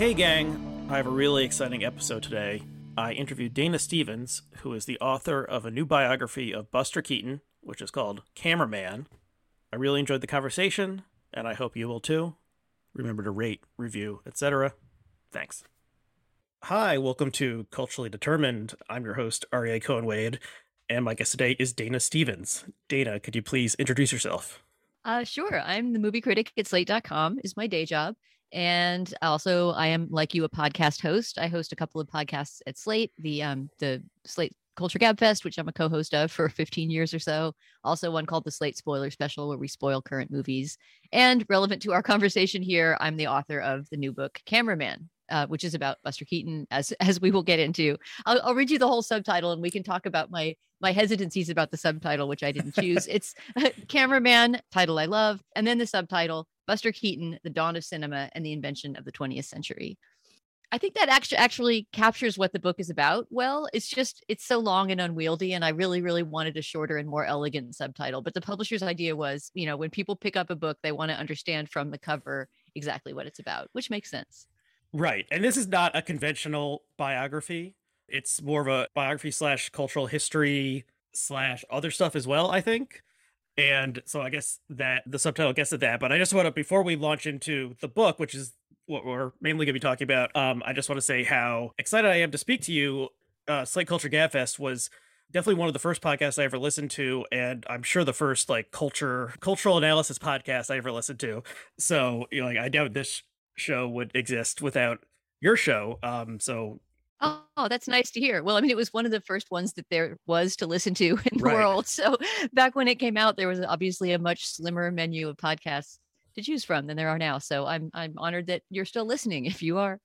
Hey, gang! I have a really exciting episode today. I interviewed Dana Stevens, who is the author of a new biography of Buster Keaton, which is called Cameraman. I really enjoyed the conversation, and I hope you will too. Remember to rate, review, etc. Thanks. Hi, welcome to Culturally Determined. I'm your host, Aryeh Cohen Wade, and my guest today is Dana Stevens. Dana, could you please introduce yourself? Uh, sure. I'm the movie critic at slate.com is my day job. And also I am like you, a podcast host. I host a couple of podcasts at Slate, the um the Slate Culture Gab Fest, which I'm a co-host of for 15 years or so. Also one called the Slate Spoiler Special, where we spoil current movies. And relevant to our conversation here, I'm the author of the new book Cameraman, uh, which is about Buster Keaton, as as we will get into. I'll, I'll, read you the whole subtitle, and we can talk about my my hesitancies about the subtitle, which I didn't choose. it's Cameraman, title I love, and then the subtitle Buster Keaton, The Dawn of Cinema and the Invention of the 20th Century. I think that actually actually captures what the book is about. Well, it's just it's so long and unwieldy, and I really, really wanted a shorter and more elegant subtitle. But the publisher's idea was, you know, when people pick up a book, they want to understand from the cover exactly what it's about, which makes sense. Right, and this is not a conventional biography. It's more of a biography slash cultural history slash other stuff as well. I think. And so I guess that the subtitle gets at that. But I just want to, before we launch into the book, which is what we're mainly going to be talking about, um, I just want to say how excited I am to speak to you. Uh, Slate Culture Gabfest was definitely one of the first podcasts I ever listened to, and I'm sure the first like culture cultural analysis podcast I ever listened to. So you know, like I doubt this show would exist without your show. Um, so Oh, that's nice to hear. Well, I mean, it was one of the first ones that there was to listen to in the right. world. So back when it came out, there was obviously a much slimmer menu of podcasts to choose from than there are now. So I'm I'm honored that you're still listening. If you are,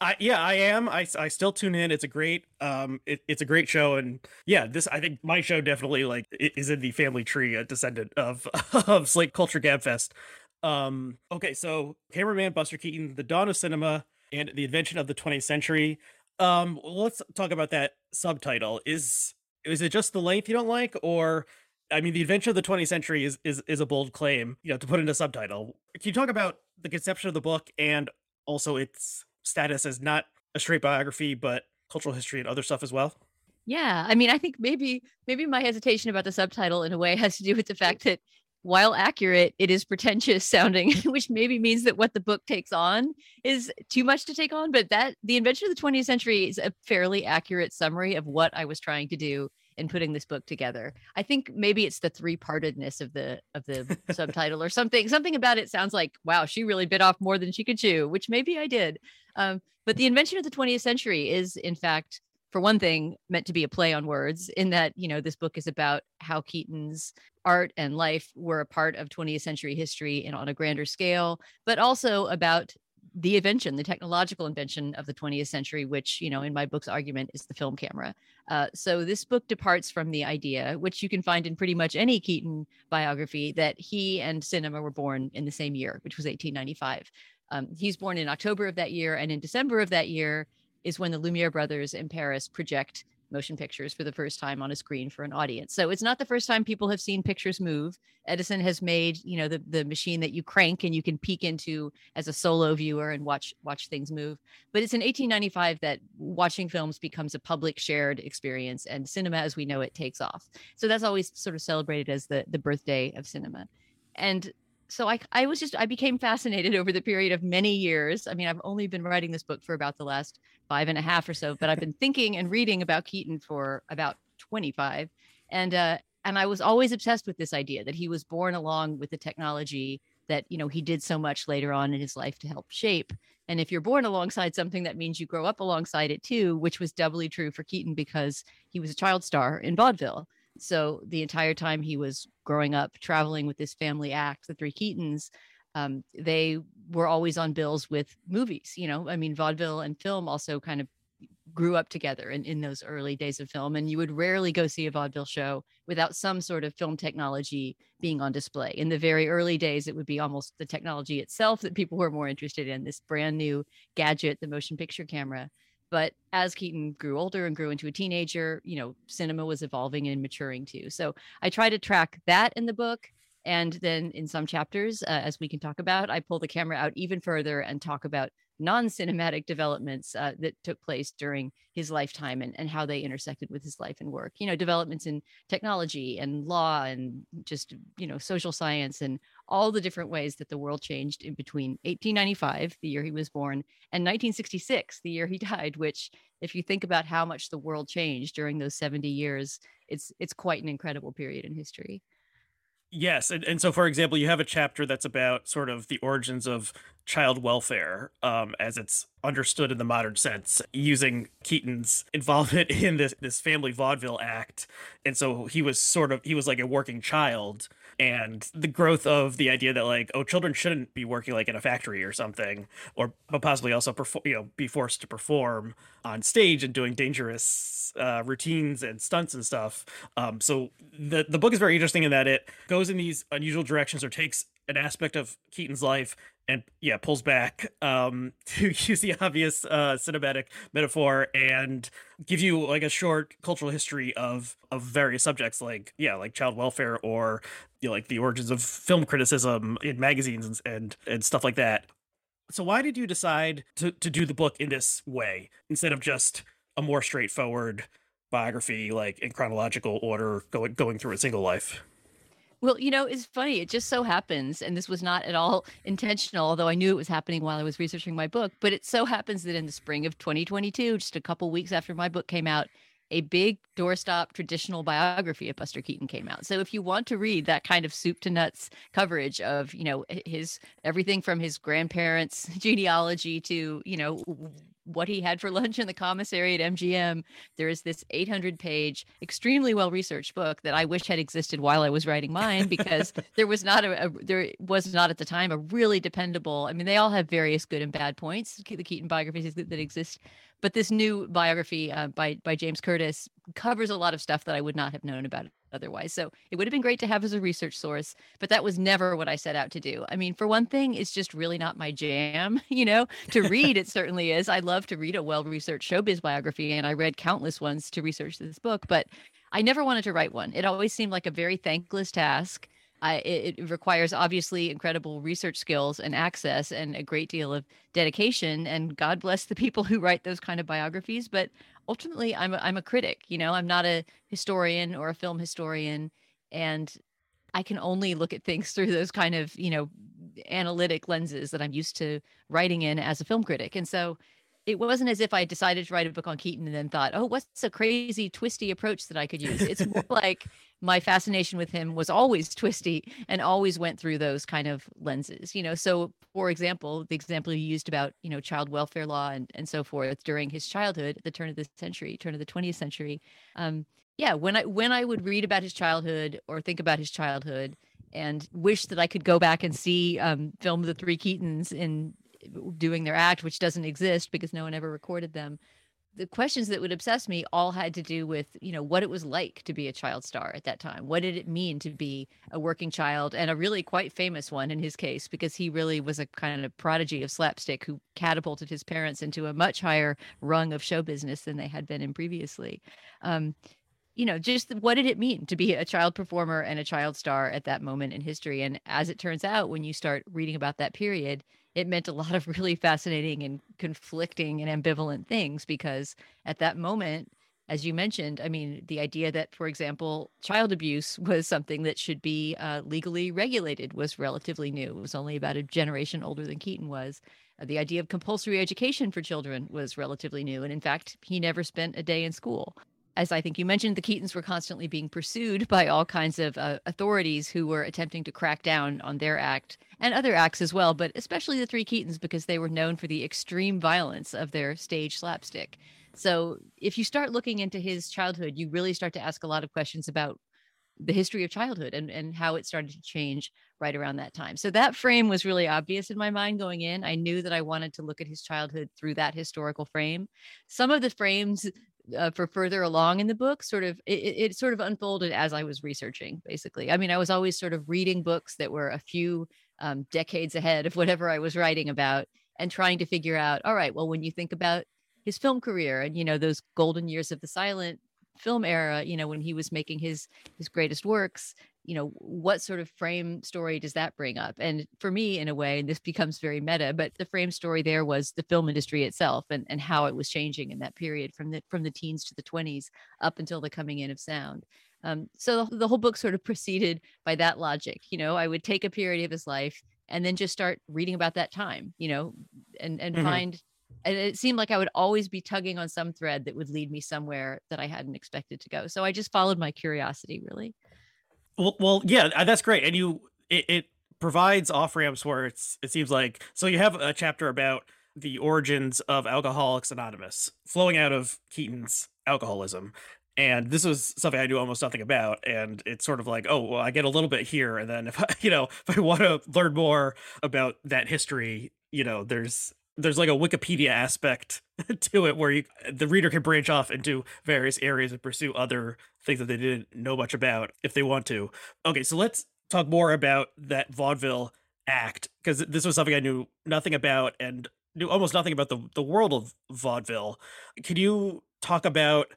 I, yeah, I am. I, I still tune in. It's a great um, it, it's a great show, and yeah, this I think my show definitely like is in the family tree, a descendant of of Slate Culture Gabfest. Um, okay, so cameraman Buster Keaton, the dawn of cinema and the invention of the 20th century. Um, let's talk about that subtitle. Is is it just the length you don't like, or I mean, the invention of the 20th century is is is a bold claim, you know, to put in a subtitle. Can you talk about the conception of the book and also its status as not a straight biography, but cultural history and other stuff as well? Yeah, I mean, I think maybe maybe my hesitation about the subtitle in a way has to do with the fact that while accurate, it is pretentious sounding, which maybe means that what the book takes on is too much to take on. But that the invention of the 20th century is a fairly accurate summary of what I was trying to do in putting this book together. I think maybe it's the three-partedness of the of the subtitle or something. Something about it sounds like, wow, she really bit off more than she could chew, which maybe I did. Um, but the invention of the 20th century is, in fact, for one thing, meant to be a play on words, in that, you know, this book is about how Keaton's art and life were a part of 20th century history and on a grander scale, but also about the invention, the technological invention of the 20th century, which, you know, in my book's argument is the film camera. Uh, so this book departs from the idea, which you can find in pretty much any Keaton biography, that he and cinema were born in the same year, which was 1895. Um, he's born in October of that year, and in December of that year, is when the Lumiere brothers in Paris project motion pictures for the first time on a screen for an audience. So it's not the first time people have seen pictures move. Edison has made, you know, the the machine that you crank and you can peek into as a solo viewer and watch watch things move. But it's in 1895 that watching films becomes a public shared experience and cinema as we know it takes off. So that's always sort of celebrated as the the birthday of cinema. And so I, I was just I became fascinated over the period of many years. I mean, I've only been writing this book for about the last five and a half or so, but I've been thinking and reading about Keaton for about 25. And uh, and I was always obsessed with this idea that he was born along with the technology that you know he did so much later on in his life to help shape. And if you're born alongside something, that means you grow up alongside it too, which was doubly true for Keaton because he was a child star in vaudeville. So the entire time he was growing up, traveling with this family act, the Three Keatons, um, they were always on bills with movies. You know, I mean, vaudeville and film also kind of grew up together in, in those early days of film. And you would rarely go see a vaudeville show without some sort of film technology being on display. In the very early days, it would be almost the technology itself that people were more interested in this brand new gadget, the motion picture camera. But as Keaton grew older and grew into a teenager, you know, cinema was evolving and maturing too. So I try to track that in the book. And then in some chapters, uh, as we can talk about, I pull the camera out even further and talk about non-cinematic developments uh, that took place during his lifetime and, and how they intersected with his life and work. You know developments in technology and law and just you know social science and all the different ways that the world changed in between 1895 the year he was born and 1966 the year he died which if you think about how much the world changed during those 70 years it's it's quite an incredible period in history Yes, and, and so for example, you have a chapter that's about sort of the origins of child welfare um, as it's understood in the modern sense, using Keaton's involvement in this this family vaudeville act, and so he was sort of he was like a working child, and the growth of the idea that like oh children shouldn't be working like in a factory or something, or but possibly also perform you know be forced to perform on stage and doing dangerous uh, routines and stunts and stuff. Um, so the the book is very interesting in that it goes in these unusual directions or takes an aspect of Keaton's life and yeah pulls back um, to use the obvious uh, cinematic metaphor and give you like a short cultural history of of various subjects like yeah like child welfare or you know, like the origins of film criticism in magazines and, and and stuff like that. So why did you decide to to do the book in this way instead of just a more straightforward biography like in chronological order going going through a single life well, you know, it's funny. It just so happens, and this was not at all intentional, although I knew it was happening while I was researching my book. But it so happens that in the spring of 2022, just a couple weeks after my book came out, a big doorstop traditional biography of Buster Keaton came out. So if you want to read that kind of soup to nuts coverage of, you know, his everything from his grandparents' genealogy to, you know, what he had for lunch in the commissary at MGM. There is this 800 page, extremely well researched book that I wish had existed while I was writing mine because there was not a, a, there was not at the time a really dependable. I mean, they all have various good and bad points. The Keaton biographies that exist, but this new biography uh, by by James Curtis covers a lot of stuff that I would not have known about otherwise. So it would have been great to have as a research source, but that was never what I set out to do. I mean, for one thing, it's just really not my jam, you know, to read it certainly is. I love to read a well-researched showbiz biography and I read countless ones to research this book, but I never wanted to write one. It always seemed like a very thankless task. I, it, it, requires obviously incredible research skills and access and a great deal of dedication. And God bless the people who write those kind of biographies. But ultimately I'm a, I'm a critic, you know, I'm not a historian or a film historian and I can only look at things through those kind of, you know, analytic lenses that I'm used to writing in as a film critic. And so it wasn't as if I decided to write a book on Keaton and then thought, oh, what's a crazy, twisty approach that I could use? It's more like my fascination with him was always twisty and always went through those kind of lenses, you know. So, for example, the example you used about, you know, child welfare law and, and so forth during his childhood the turn of the century, turn of the 20th century. Um, yeah, when I when I would read about his childhood or think about his childhood and wish that I could go back and see um, film the three Keatons in doing their act, which doesn't exist because no one ever recorded them. The questions that would obsess me all had to do with, you know, what it was like to be a child star at that time. What did it mean to be a working child and a really quite famous one in his case, because he really was a kind of prodigy of slapstick who catapulted his parents into a much higher rung of show business than they had been in previously. Um, you know, just what did it mean to be a child performer and a child star at that moment in history? And as it turns out, when you start reading about that period, it meant a lot of really fascinating and conflicting and ambivalent things because at that moment as you mentioned i mean the idea that for example child abuse was something that should be uh, legally regulated was relatively new. It was only about a generation older than keaton was. Uh, the idea of compulsory education for children was relatively new and in fact he never spent a day in school as I think you mentioned, the Keatons were constantly being pursued by all kinds of uh, authorities who were attempting to crack down on their act and other acts as well, but especially the three Keatons because they were known for the extreme violence of their stage slapstick. So if you start looking into his childhood, you really start to ask a lot of questions about the history of childhood and, and how it started to change right around that time. So that frame was really obvious in my mind going in. I knew that I wanted to look at his childhood through that historical frame. Some of the frames uh, for further along in the book sort of it, it sort of unfolded as i was researching basically. I mean i was always sort of reading books that were a few um, decades ahead of whatever i was writing about and trying to figure out all right well when you think about his film career and you know those golden years of the silent film era, you know, when he was making his his greatest works, you know, what sort of frame story does that bring up? And for me, in a way, and this becomes very meta, but the frame story there was the film industry itself and, and how it was changing in that period from the from the teens to the 20s up until the coming in of sound. Um, so the, the whole book sort of proceeded by that logic. You know, I would take a period of his life and then just start reading about that time, you know, and and mm-hmm. find and it seemed like I would always be tugging on some thread that would lead me somewhere that I hadn't expected to go. So I just followed my curiosity really. Well, well, yeah, uh, that's great. And you it, it provides off ramps where it's it seems like so you have a chapter about the origins of Alcoholics Anonymous flowing out of Keaton's alcoholism and this was something I knew almost nothing about. And it's sort of like, oh, well, I get a little bit here, and then if I, you know, if I want to learn more about that history, you know, there's there's like a Wikipedia aspect to it where you the reader can branch off into various areas and pursue other things that they didn't know much about if they want to. Okay, so let's talk more about that vaudeville act because this was something I knew nothing about and knew almost nothing about the the world of vaudeville. Can you talk about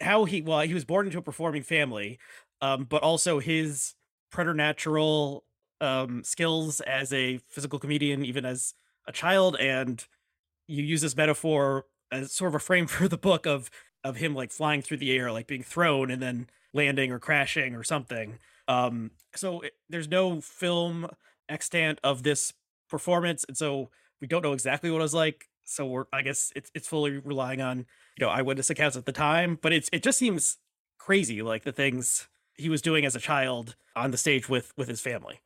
how he well he was born into a performing family, um, but also his preternatural um, skills as a physical comedian, even as a child, and you use this metaphor as sort of a frame for the book of of him like flying through the air, like being thrown and then landing or crashing or something. Um, so it, there's no film extant of this performance, and so we don't know exactly what it was like. So we're I guess it's it's fully relying on you know eyewitness accounts at the time but it's it just seems crazy like the things he was doing as a child on the stage with with his family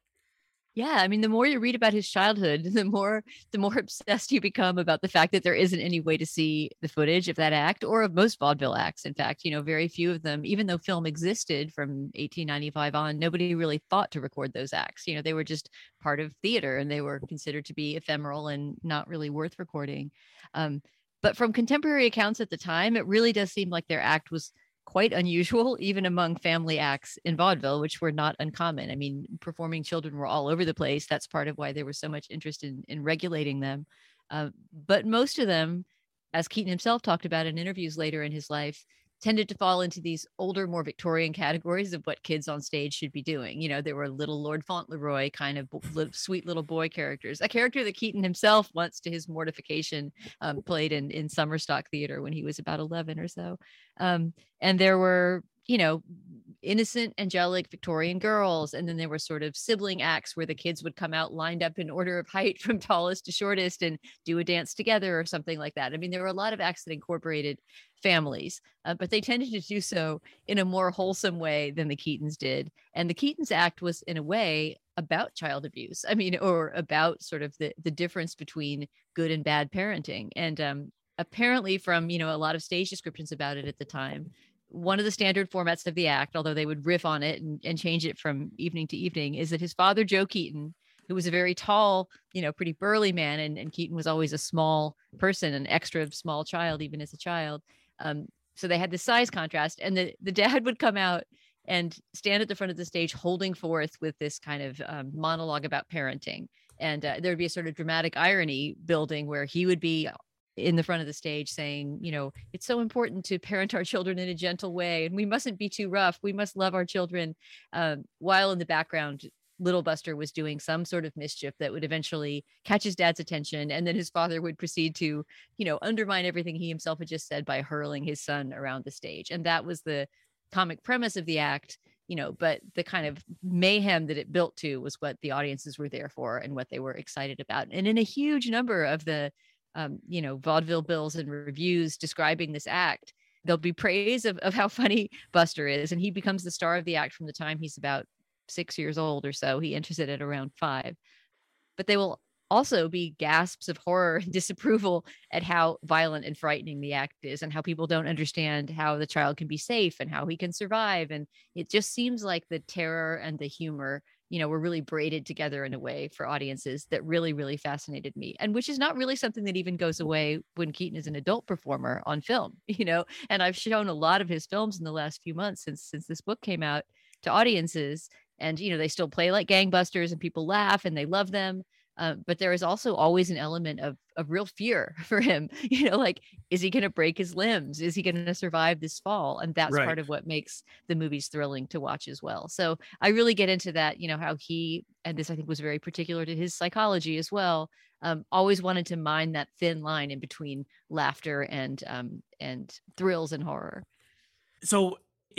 yeah i mean the more you read about his childhood the more the more obsessed you become about the fact that there isn't any way to see the footage of that act or of most vaudeville acts. In fact you know very few of them even though film existed from 1895 on nobody really thought to record those acts. You know they were just part of theater and they were considered to be ephemeral and not really worth recording. Um, but from contemporary accounts at the time, it really does seem like their act was quite unusual, even among family acts in vaudeville, which were not uncommon. I mean, performing children were all over the place. That's part of why there was so much interest in, in regulating them. Uh, but most of them, as Keaton himself talked about in interviews later in his life, tended to fall into these older, more Victorian categories of what kids on stage should be doing. You know, there were little Lord Fauntleroy kind of sweet little boy characters, a character that Keaton himself, once to his mortification, um, played in in summer stock theater when he was about 11 or so. Um, and there were you know, innocent, angelic Victorian girls. And then there were sort of sibling acts where the kids would come out lined up in order of height from tallest to shortest and do a dance together or something like that. I mean, there were a lot of acts that incorporated families, uh, but they tended to do so in a more wholesome way than the Keatons did. And the Keatons act was, in a way, about child abuse. I mean, or about sort of the the difference between good and bad parenting. And um, apparently, from you know a lot of stage descriptions about it at the time, one of the standard formats of the act, although they would riff on it and, and change it from evening to evening, is that his father, Joe Keaton, who was a very tall, you know, pretty burly man, and, and Keaton was always a small person, an extra small child, even as a child. Um, so they had the size contrast, and the the dad would come out and stand at the front of the stage, holding forth with this kind of um, monologue about parenting. And uh, there would be a sort of dramatic irony building where he would be in the front of the stage saying, you know, it's so important to parent our children in a gentle way and we mustn't be too rough. We must love our children. Um, while in the background, little Buster was doing some sort of mischief that would eventually catch his dad's attention. And then his father would proceed to, you know, undermine everything he himself had just said by hurling his son around the stage. And that was the comic premise of the act you know but the kind of mayhem that it built to was what the audiences were there for and what they were excited about and in a huge number of the um, you know, vaudeville bills and reviews describing this act, there'll be praise of, of how funny Buster is. And he becomes the star of the act from the time he's about six years old or so. He enters it at around five. But they will also be gasps of horror and disapproval at how violent and frightening the act is and how people don't understand how the child can be safe and how he can survive. And it just seems like the terror and the humor you know, were really braided together in a way for audiences that really, really fascinated me. And which is not really something that even goes away when Keaton is an adult performer on film, you know. And I've shown a lot of his films in the last few months since since this book came out to audiences. And, you know, they still play like gangbusters and people laugh and they love them. Uh, but there is also always an element of of real fear for him. You know, like is he going to break his limbs? Is he going to survive this fall? And that's Right. part of what makes the movies thrilling to watch as well. So I really get into that. You know, how he and this I think was very particular to his psychology as well. Um, always wanted to mind that thin line in between laughter and um, and thrills and horror. So,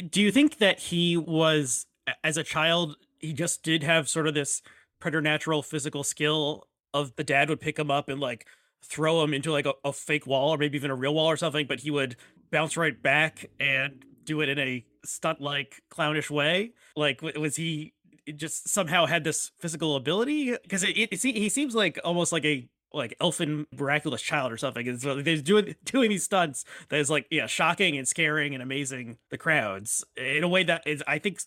do you think that he was, as a child, he just did have sort of this preternatural physical skill of the dad would pick him up and like throw him into like a, a fake wall or maybe even a real wall or something, but he would bounce right back and do it in a stunt like clownish way? Like, was he just somehow had this physical ability? Because it, it, it, he seems like almost like a like elfin miraculous child or something. And so they're doing doing these stunts that is like yeah shocking and scaring and amazing the crowds eh, in a way that is i think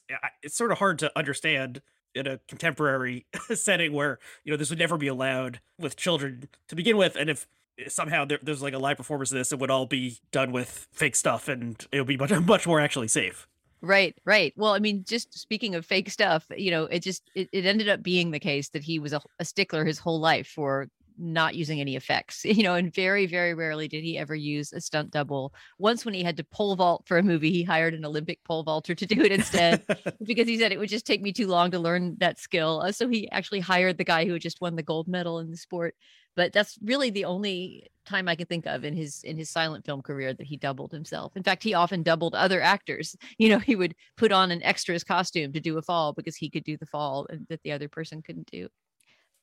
it's sort of hard to understand in a contemporary setting where you know this would never be allowed with children to begin with and if somehow there, there's like a live performance of this it would all be done with fake stuff and it would be much much more actually safe Right, right. Well, I mean, just speaking of fake stuff, you know, it just it, it ended up being the case that he was a, a stickler his whole life for not using any effects, you know, and very, very rarely did he ever use a stunt double. Once when he had to pole vault for a movie, he hired an Olympic pole vaulter to do it instead because he said it would just take me too long to learn that skill. Uh, so he actually hired the guy who had just won the gold medal in the sport. But that's really the only time I can think of in his in his silent film career that he doubled himself. In fact, he often doubled other actors. You know, he would put on an extra's costume to do a fall because he could do the fall that the other person couldn't do.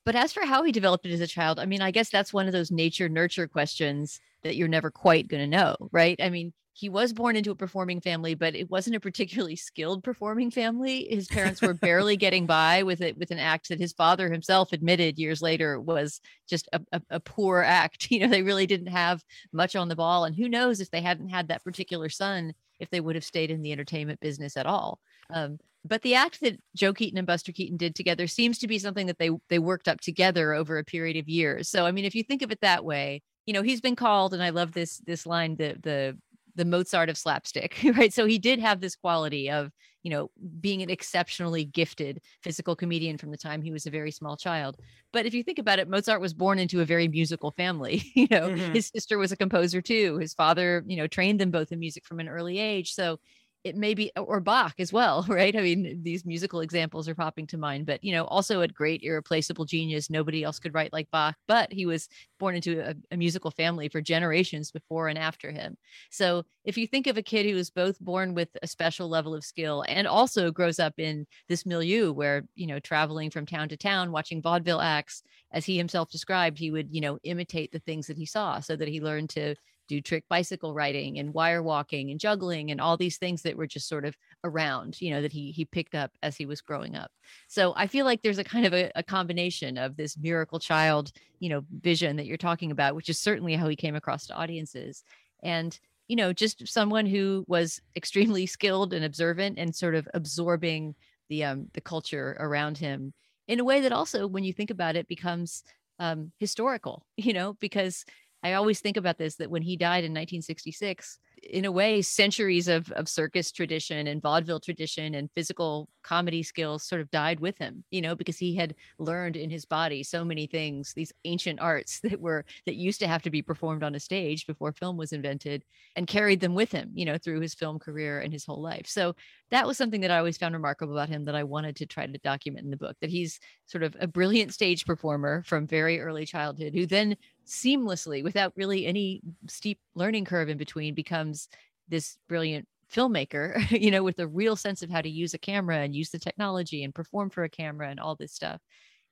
But as for how he developed it as a child, I mean, I guess that's one of those nature nurture questions that you're never quite going to know, right? I mean, he was born into a performing family, but it wasn't a particularly skilled performing family. His parents were barely getting by with it with an act that his father himself admitted years later was just a, a, a poor act. You know, they really didn't have much on the ball. And who knows if they hadn't had that particular son, if they would have stayed in the entertainment business at all. Um, but the act that Joe Keaton and Buster Keaton did together seems to be something that they they worked up together over a period of years. So I mean, if you think of it that way, you know, he's been called, and I love this this line, the the the Mozart of slapstick, right? So he did have this quality of, you know, being an exceptionally gifted physical comedian from the time he was a very small child. But if you think about it, Mozart was born into a very musical family. You know, Mhm. his sister was a composer too. His father, you know, trained them both in music from an early age. So it may be or Bach as well, right? I mean, these musical examples are popping to mind, but you know, also a great irreplaceable genius. Nobody else could write like Bach, but he was born into a, a musical family for generations before and after him. So if you think of a kid who is both born with a special level of skill and also grows up in this milieu where, you know, traveling from town to town, watching vaudeville acts, as he himself described, he would, you know, imitate the things that he saw so that he learned to do trick bicycle riding and wire walking and juggling and all these things that were just sort of around, you know, that he he picked up as he was growing up. So I feel like there's a kind of a, a combination of this miracle child, you know, vision that you're talking about, which is certainly how he came across to audiences. And you know, just someone who was extremely skilled and observant and sort of absorbing the um the culture around him in a way that also, when you think about it, becomes um historical, you know, because I always think about this that when he died in 1966, in a way, centuries of, of circus tradition and vaudeville tradition and physical comedy skills sort of died with him, you know, because he had learned in his body so many things, these ancient arts that were that used to have to be performed on a stage before film was invented and carried them with him, you know, through his film career and his whole life. So that was something that I always found remarkable about him that I wanted to try to document in the book that he's sort of a brilliant stage performer from very early childhood who then seamlessly without really any steep learning curve in between becomes this brilliant filmmaker you know with a real sense of how to use a camera and use the technology and perform for a camera and all this stuff.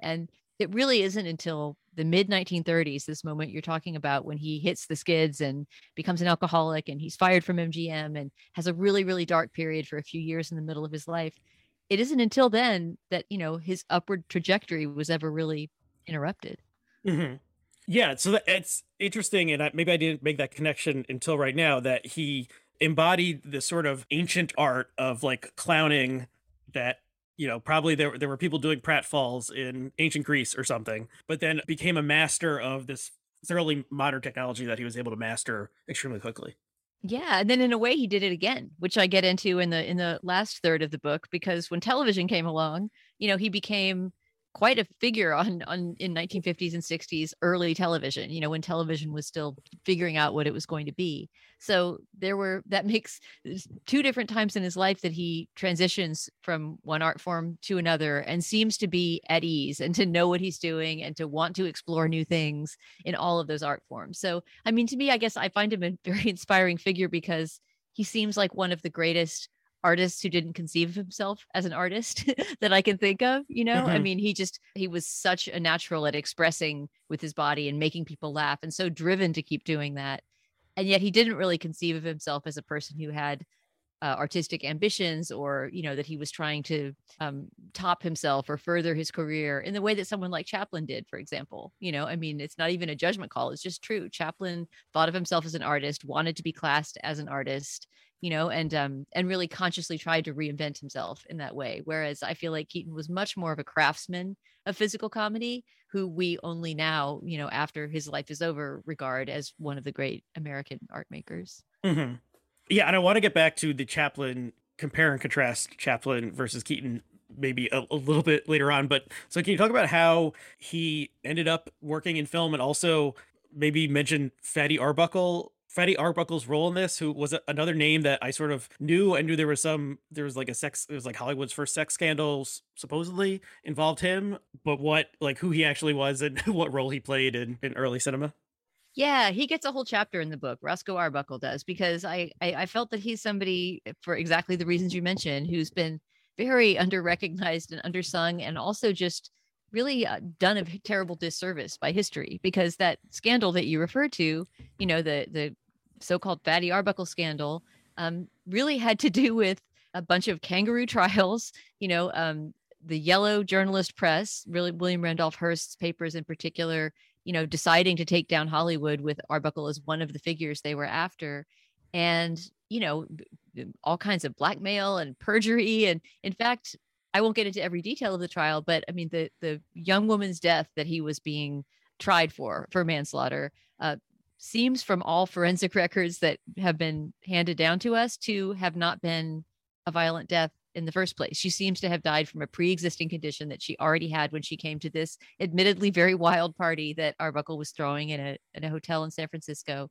And it really isn't until the mid 1930s this moment you're talking about when he hits the skids and becomes an alcoholic and he's fired from MGM and has a really really dark period for a few years in the middle of his life. It isn't until then that you know his upward trajectory was ever really interrupted. Hmm Yeah, so that, it's interesting, and I, maybe I didn't make that connection until right now that he embodied the sort of ancient art of like clowning that you know probably there there were people doing pratfalls in ancient Greece or something, but then became a master of this thoroughly modern technology that he was able to master extremely quickly. Yeah, and then in a way he did it again, which I get into in the in the last third of the book because when television came along, you know, he became quite a figure on on in 1950s and 60s early television you know when television was still figuring out what it was going to be. So there were that makes two different times in his life that he transitions from one art form to another and seems to be at ease and to know what he's doing and to want to explore new things in all of those art forms. So i mean to me i guess i find him a very inspiring figure because he seems like one of the greatest artists who didn't conceive of himself as an artist that I can think of. You know, mm-hmm. I mean, he just, he was such a natural at expressing with his body and making people laugh and so driven to keep doing that. And yet he didn't really conceive of himself as a person who had uh, artistic ambitions or, you know, that he was trying to um, top himself or further his career in the way that someone like Chaplin did, for example. You know, I mean, it's not even a judgment call, it's just true. Chaplin thought of himself as an artist, wanted to be classed as an artist you know, and um and really consciously tried to reinvent himself in that way. Whereas I feel like Keaton was much more of a craftsman of physical comedy, who we only now, you know, after his life is over, regard as one of the great American art makers. Mm-hmm. Yeah, and I want to get back to the Chaplin compare and contrast Chaplin versus Keaton maybe a, a, little bit later on. But so can you talk about how he ended up working in film and also maybe mention Fatty Arbuckle Fatty Arbuckle's role in this, who was another name that I sort of knew. I knew there was some, there was like a sex, it was like Hollywood's first sex scandals supposedly involved him, but what, like who he actually was and what role he played in, in early cinema. Yeah, he gets a whole chapter in the book. Roscoe Arbuckle does because I, I, I felt that he's somebody eh, for exactly the reasons you mentioned, who's been very under recognized and undersung, and also just really uh, done a terrible disservice by history because that scandal that you refer to, you know, the the so-called Fatty Arbuckle scandal, um, really had to do with a bunch of kangaroo trials. You know, um, the Yellow Journalist Press, really William Randolph Hearst's papers in particular, you know, deciding to take down Hollywood with Arbuckle as one of the figures they were after, and you know, all kinds of blackmail and perjury, and in fact, I won't get into every detail of the trial, but I mean the the young woman's death that he was being tried for for manslaughter uh, seems from all forensic records that have been handed down to us to have not been a violent death in the first place. She seems to have died from a pre-existing condition that she already had when she came to this admittedly very wild party that Arbuckle was throwing in a in a hotel in San Francisco.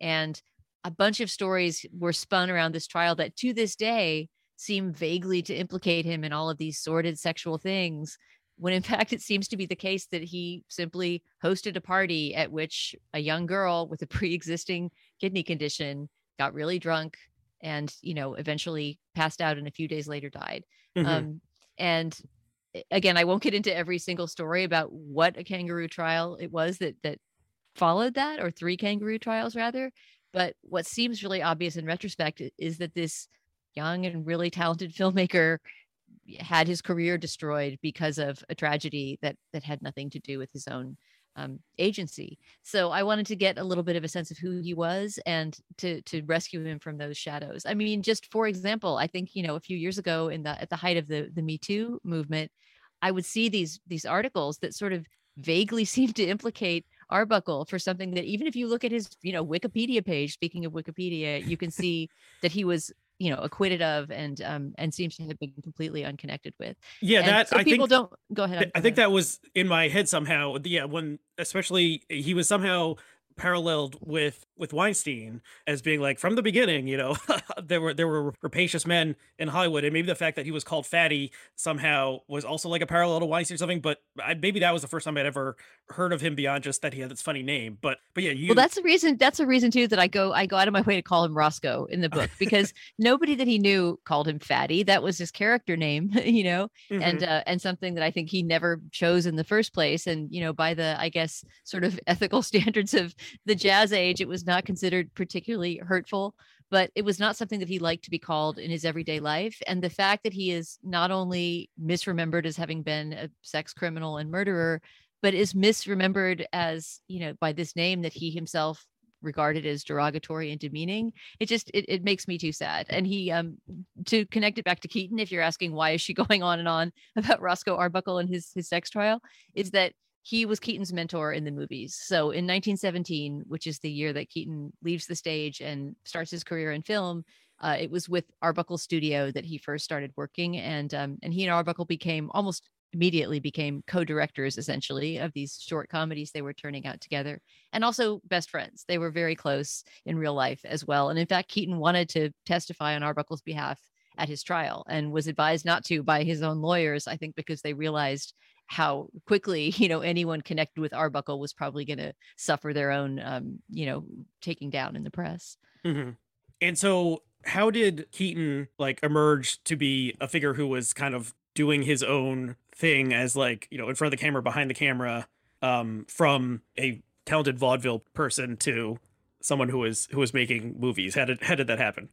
And a bunch of stories were spun around this trial that to this day seem vaguely to implicate him in all of these sordid sexual things when in fact it seems to be the case that he simply hosted a party at which a young girl with a pre-existing kidney condition got really drunk and you know eventually passed out and a few days later died mm-hmm. um, and again i won't get into every single story about what a kangaroo trial it was that that followed that or three kangaroo trials rather but what seems really obvious in retrospect is that this young and really talented filmmaker had his career destroyed because of a tragedy that that had nothing to do with his own um, agency. So I wanted to get a little bit of a sense of who he was and to to rescue him from those shadows. I mean, just for example, I think you know a few years ago in the at the height of the the Me Too movement, I would see these these articles that sort of vaguely seemed to implicate Arbuckle for something that even if you look at his you know Wikipedia page, speaking of Wikipedia, you can see that he was you know acquitted of and um and seems to have been completely unconnected with. Yeah and that so I people think, don't go ahead i think that was in my head somehow yeah when especially he was somehow paralleled with with Weinstein as being like from the beginning, you know, there were there were rapacious men in Hollywood, and maybe the fact that he was called Fatty somehow was also like a parallel to Weinstein or something. But I, maybe that was the first time I'd ever heard of him beyond just that he had this funny name. But but yeah, you. Well, that's the reason. That's the reason too that I go I go out of my way to call him Roscoe in the book because nobody that he knew called him Fatty. That was his character name, you know, mm-hmm. and uh, and something that I think he never chose in the first place. And you know, by the I guess sort of ethical standards of the jazz age, it was not considered particularly hurtful, but it was not something that he liked to be called in his everyday life. And the fact that he is not only misremembered as having been a sex criminal and murderer, but is misremembered as, you know, by this name that he himself regarded as derogatory and demeaning it just it, it makes me too sad and he um to connect it back to keaton if you're asking why is she going on and on about roscoe arbuckle and his his sex trial is that he was Keaton's mentor in the movies. So in 1917, which is the year that Keaton leaves the stage and starts his career in film, uh, it was with Arbuckle Studio that he first started working, and um, and he and Arbuckle became almost immediately became co-directors essentially of these short comedies they were turning out together. And also best friends. They were very close in real life as well. And in fact keaton wanted to testify on arbuckle's behalf at his trial and was advised not to by his own lawyers i think because they realized how quickly you know anyone connected with arbuckle was probably going to suffer their own um, you know taking down in the press. Mm-hmm. and so how did keaton like emerge to be a figure who was kind of doing his own thing as like you know in front of the camera behind the camera um, from a talented vaudeville person to someone who was who was making movies? How did how did that happen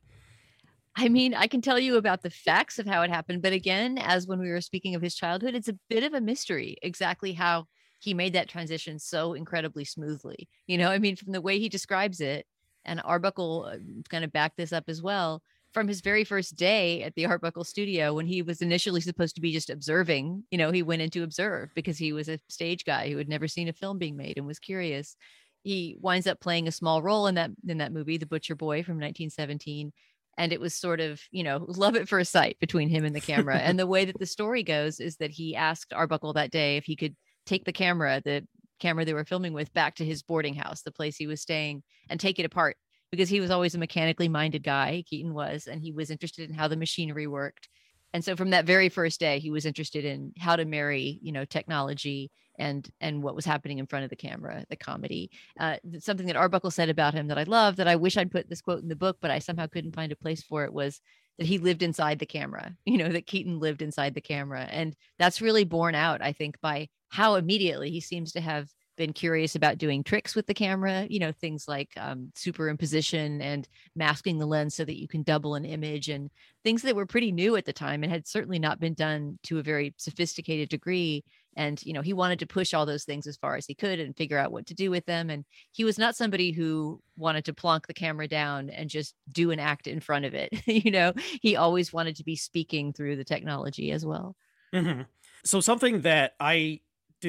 I mean, I can tell you about the facts of how it happened, but again, as when we were speaking of his childhood, it's a bit of a mystery exactly how he made that transition so incredibly smoothly. You know, I mean, from the way he describes it, and Arbuckle uh, kind of backed this up as well. From his very first day at the Arbuckle studio, when he was initially supposed to be just observing, you know, he went in to observe because he was a stage guy who had never seen a film being made and was curious. He winds up playing a small role in that in that movie, The Butcher Boy from 1917 and it was sort of you know love at first sight between him and the camera and the way that the story goes is that he asked arbuckle that day if he could take the camera the camera they were filming with back to his boarding house the place he was staying and take it apart because he was always a mechanically minded guy keaton was and he was interested in how the machinery worked and so from that very first day he was interested in how to marry you know technology and and what was happening in front of the camera the comedy. Uh, something that arbuckle said about him that i love that i wish i'd put this quote in the book but i somehow couldn't find a place for it was that he lived inside the camera you know that keaton lived inside the camera. And that's really borne out i think by how immediately he seems to have been curious about doing tricks with the camera, you know, things like um, superimposition and masking the lens so that you can double an image and things that were pretty new at the time and had certainly not been done to a very sophisticated degree. And, you know, he wanted to push all those things as far as he could and figure out what to do with them. And he was not somebody who wanted to plonk the camera down and just do an act in front of it. you know, he always wanted to be speaking through the technology as well. Mm-hmm. So, something that I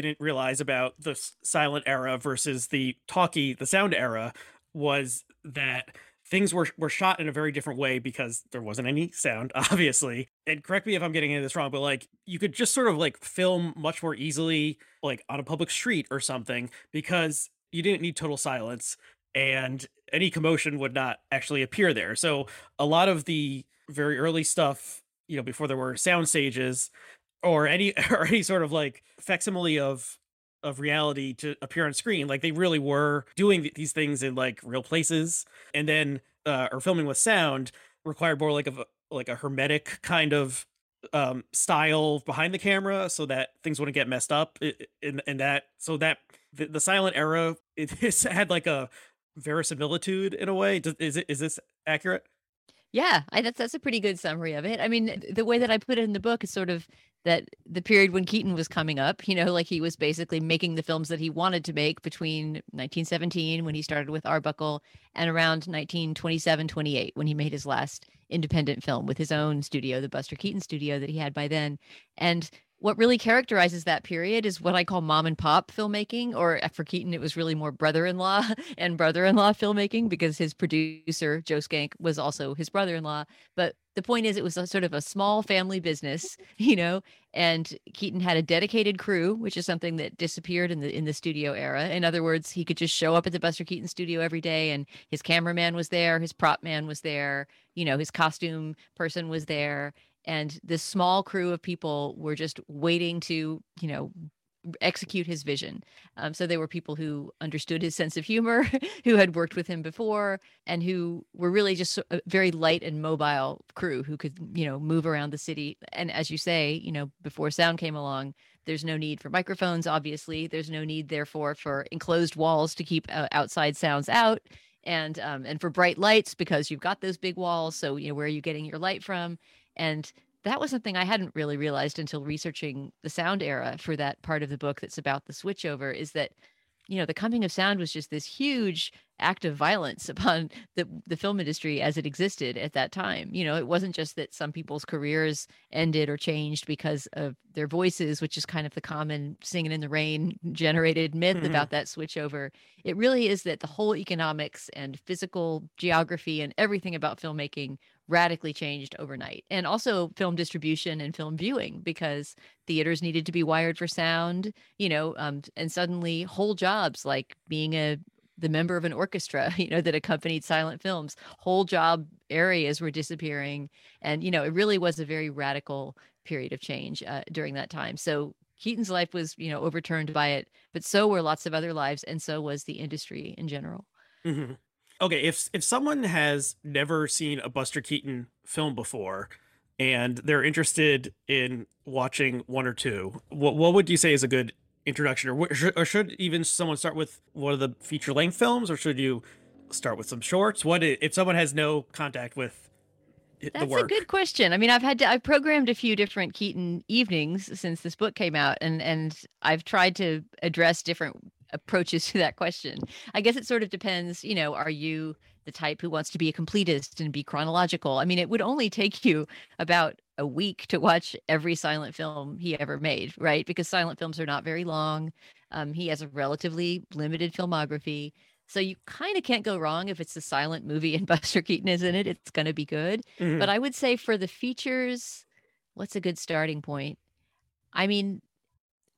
didn't realize about the silent era versus the talkie, the sound era was that things were were shot in a very different way because there wasn't any sound obviously. And correct me if i'm getting into this wrong but like you could just sort of like film much more easily like on a public street or something because you didn't need total silence and any commotion would not actually appear there. So a lot of the very early stuff you know before there were sound stages or any or any sort of like facsimile of of reality to appear on screen like they really were doing these things in like real places and then uh or filming with sound required more like a like a hermetic kind of um style behind the camera so that things wouldn't get messed up in in that so that the, the silent era it had like a verisimilitude in a way. Does, is it is this accurate yeah, I, that's that's a pretty good summary of it. I mean, the way that I put it in the book is sort of that the period when Keaton was coming up, you know, like he was basically making the films that he wanted to make between 1917 when he started with Arbuckle and around 1927, 28 when he made his last independent film with his own studio, the Buster Keaton studio that he had by then. And what really characterizes that period is what I call mom and pop filmmaking, or uh, for Keaton, it was really more brother in law and brother in law filmmaking because his producer, Joe Schenck, was also his brother in law. But the point is, it was a sort of a small family business, you know, and Keaton had a dedicated crew, which is something that disappeared in the in the studio era. In other words, he could just show up at the Buster Keaton studio every day, and his cameraman was there, his prop man was there, you know, his costume person was there, and this small crew of people were just waiting to you know execute his vision. Um, so they were people who understood his sense of humor, who had worked with him before, and who were really just a very light and mobile crew who could, you know, move around the city. And as you say, you know, before sound came along, there's no need for microphones. Obviously, there's no need, therefore, for enclosed walls to keep uh, outside sounds out. And um, and for bright lights because you've got those big walls. So you know where are you getting your light from? And that was something I hadn't really realized until researching the sound era for that part of the book that's about the switchover is that you know the coming of sound was just this huge act of violence upon the the film industry as it existed at that time you know it wasn't just that some people's careers ended or changed because of their voices which is kind of the common singing in the rain generated myth mm-hmm. about that switchover it really is that the whole economics and physical geography and everything about filmmaking radically changed overnight. And also film distribution and film viewing because theaters needed to be wired for sound, you know, um, and suddenly whole jobs like being a the member of an orchestra, you know, that accompanied silent films, whole job areas were disappearing. And, you know, it really was a very radical period of change uh, during that time. So Keaton's life was, you know, overturned by it, but so were lots of other lives. And so was the industry in general. Mm-hmm. Okay. If, if someone has never seen a Buster Keaton film before, and they're interested in watching one or two, what what would you say is a good introduction, or, or should even someone start with one of the feature length films, or should you start with some shorts? What if someone has no contact with the work? that's a good question. I mean, I've had to, I've programmed a few different Keaton evenings since this book came out, and and I've tried to address different approaches to that question. I guess it sort of depends. You know, are you the type who wants to be a completist and be chronological? I mean, it would only take you about a week to watch every silent film he ever made, right? Because silent films are not very long. Um, he has a relatively limited filmography. So you kind of can't go wrong if it's a silent movie and Buster Keaton is in it. It's going to be good. Mm-hmm. But I would say for the features, what's a good starting point? I mean,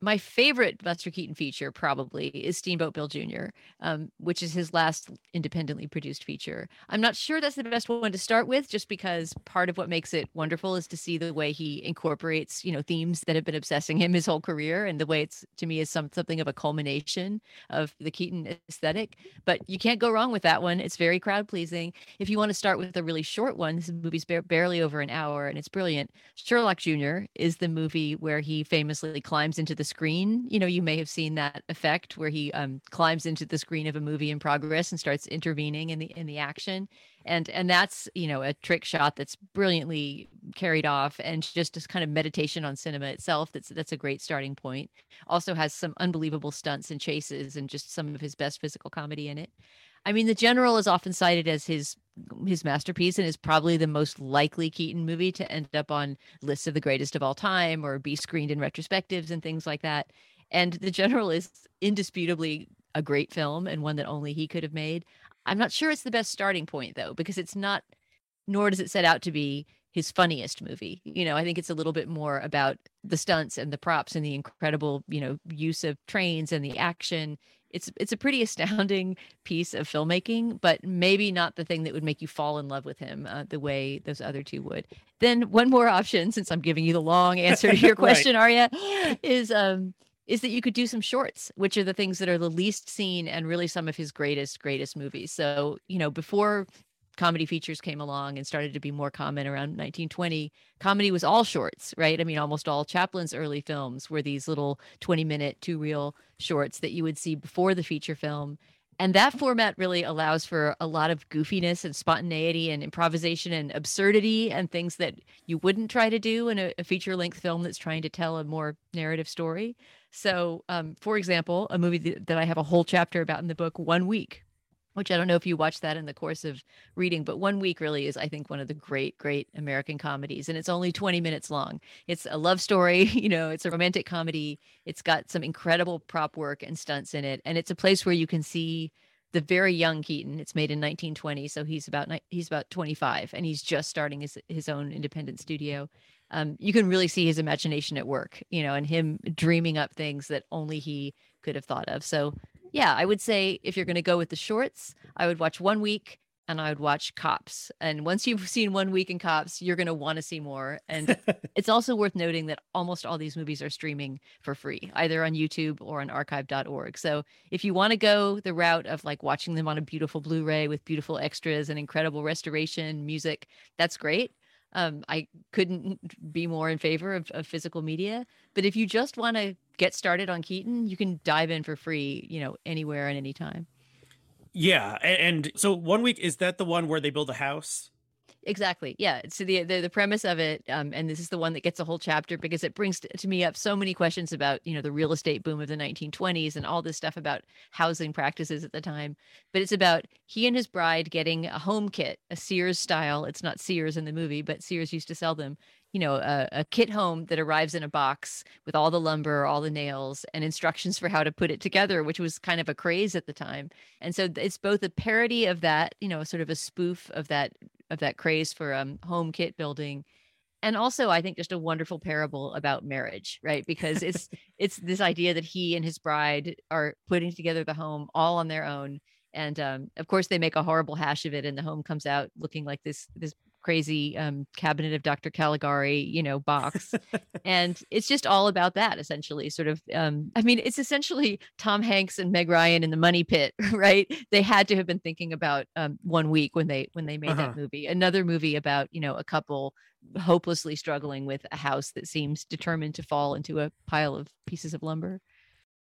my favorite Buster Keaton feature probably is Steamboat Bill Jr., um, which is his last independently produced feature. I'm not sure that's the best one to start with, just because part of what makes it wonderful is to see the way he incorporates, you know, themes that have been obsessing him his whole career, and the way it's to me is some something of a culmination of the Keaton aesthetic. But you can't go wrong with that one. It's very crowd pleasing. If you want to start with a really short one, this movie's ba- barely over an hour, and it's brilliant. Sherlock Jr. is the movie where he famously climbs into the screen. You know, you may have seen that effect where he um, climbs into the screen of a movie in progress and starts intervening in the in the action, and and that's you know a trick shot that's brilliantly carried off, and just a kind of meditation on cinema itself. That's that's a great starting point. Also has some unbelievable stunts and chases, and just some of his best physical comedy in it. I mean, The General is often cited as his his masterpiece and is probably the most likely Keaton movie to end up on lists of the greatest of all time or be screened in retrospectives and things like that. And The General is indisputably a great film and one that only he could have made. I'm not sure it's the best starting point though, because it's not, nor does it set out to be his funniest movie. You know, I think it's a little bit more about the stunts and the props and the incredible, you know, use of trains and the action it's it's a pretty astounding piece of filmmaking, but maybe not the thing that would make you fall in love with him uh, the way those other two would. Then one more option, since I'm giving you the long answer to your question, right. Arya, is um is that you could do some shorts, which are the things that are the least seen and really some of his greatest greatest movies. So you know before comedy features came along and started to be more common around 1920 comedy was all shorts right? I mean almost all chaplin's early films were these little 20 minute two reel shorts that you would see before the feature film. And that format really allows for a lot of goofiness and spontaneity and improvisation and absurdity and things that you wouldn't try to do in a, a feature length film that's trying to tell a more narrative story. So um, for example a movie that, that i have a whole chapter about in the book one week which I don't know if you watched that in the course of reading, but One Week really is, I think, one of the great, great American comedies. And it's only 20 minutes long. It's a love story, you know, it's a romantic comedy. It's got some incredible prop work and stunts in it. And it's a place where you can see the very young Keaton. It's made in 1920, so he's about he's about 25, and he's just starting his his own independent studio. Um, you can really see his imagination at work, you know, and him dreaming up things that only he could have thought of. So yeah, I would say if you're going to go with the shorts, I would watch one week and I would watch Cops. And once you've seen one week in Cops, you're going to want to see more. And it's also worth noting that almost all these movies are streaming for free, either on YouTube or on archive.org. So if you want to go the route of like watching them on a beautiful Blu ray with beautiful extras and incredible restoration, music, that's great. Um, I couldn't be more in favor of, of physical media. But if you just want to get started on Keaton, you can dive in for free, you know, anywhere and anytime. Yeah, and, and so one week is that the one where they build a house? Exactly. Yeah. So the, the the, premise of it, um, and this is the one that gets a whole chapter because it brings to, to me up so many questions about you know the real estate boom of the 1920s and all this stuff about housing practices at the time. But it's about he and his bride getting a home kit, a Sears style. It's not Sears in the movie, but Sears used to sell them you know a, a, kit home that arrives in a box with all the lumber all the nails and instructions for how to put it together which was kind of a craze at the time. And so it's both a parody of that you know sort of a spoof of that of that craze for um home kit building and also i think just a wonderful parable about marriage right? Because it's it's this idea that he and his bride are putting together the home all on their own and um, of course they make a horrible hash of it and the home comes out looking like this this crazy um, cabinet of Dr. Caligari, you know, box. and it's just all about that essentially. Sort of, um, I mean, it's essentially Tom Hanks and Meg Ryan in the money pit, right? They had to have been thinking about um, one week when they when they made uh-huh. that movie. Another movie about you know a couple hopelessly struggling with a house that seems determined to fall into a pile of pieces of lumber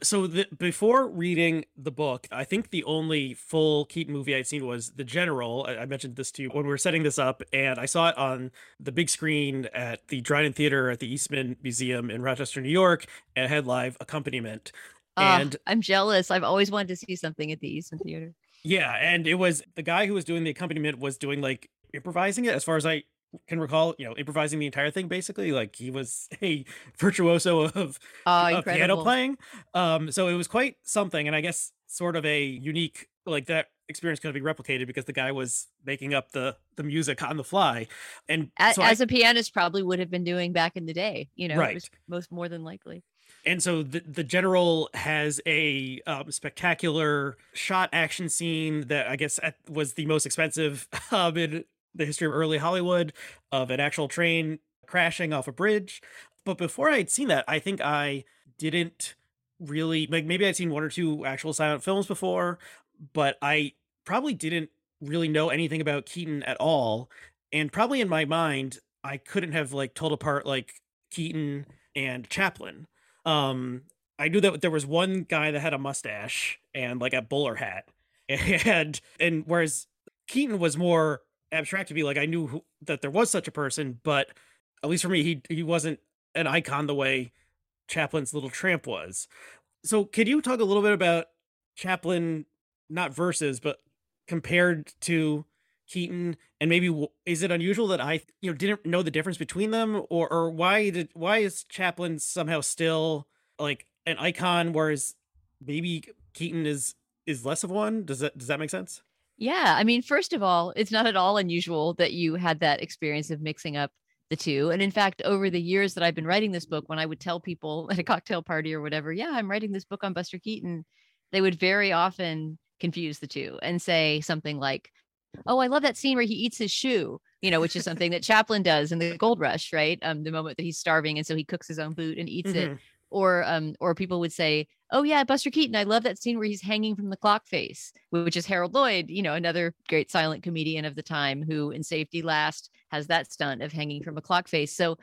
so the, before reading the book, I think the only full Keaton movie I'd seen was The General. I, I, mentioned this to you when we were setting this up, and I saw it on the big screen at the Dryden Theater at the Eastman Museum in Rochester, New York, and it had live accompaniment. And I'm jealous. I've always wanted to see something at the Eastman Theater. Yeah, and it was the guy who was doing the accompaniment was doing like improvising it as far as I can recall, you know, improvising the entire thing basically. Like he was a virtuoso of, uh, of piano playing. Um, so it was quite something, and I guess sort of a unique like that experience could be replicated because the guy was making up the the music on the fly and as, so as I, a pianist probably would have been doing back in the day you know right. most more than likely and so the, the general has a um, spectacular shot action scene that i guess was the most expensive um, in the history of early Hollywood of an actual train crashing off a bridge. But before I'd seen that, I think I didn't really like maybe I'd seen one or two actual silent films before, but I probably didn't really know anything about Keaton at all. And probably in my mind, I couldn't have like told apart like Keaton and Chaplin. Um, I knew that there was one guy that had a mustache and like a bowler hat, and and whereas Keaton was more abstract to be like I knew who, that there was such a person, but at least for me, he he wasn't an icon the way Chaplin's Little Tramp was. So, could you talk a little bit about Chaplin, not versus, but compared to Keaton, and maybe is it unusual that I you know didn't know the difference between them, or or why did why is Chaplin somehow still like an icon, whereas maybe Keaton is is less of one? Does that does that make sense? Yeah. I mean, first of all, it's not at all unusual that you had that experience of mixing up the two. And in fact, over the years that I've been writing this book, when I would tell people at a cocktail party or whatever, yeah, I'm writing this book on Buster Keaton, they would very often confuse the two and say something like, Oh, I love that scene where he eats his shoe, you know, which is something that Chaplin does in the Gold Rush, right? Um, the moment that he's starving and so he cooks his own boot and eats mm-hmm. it or um or people would say oh yeah buster keaton i love that scene where he's hanging from the clock face which is harold lloyd you know another great silent comedian of the time who in safety last has that stunt of hanging from a clock face. So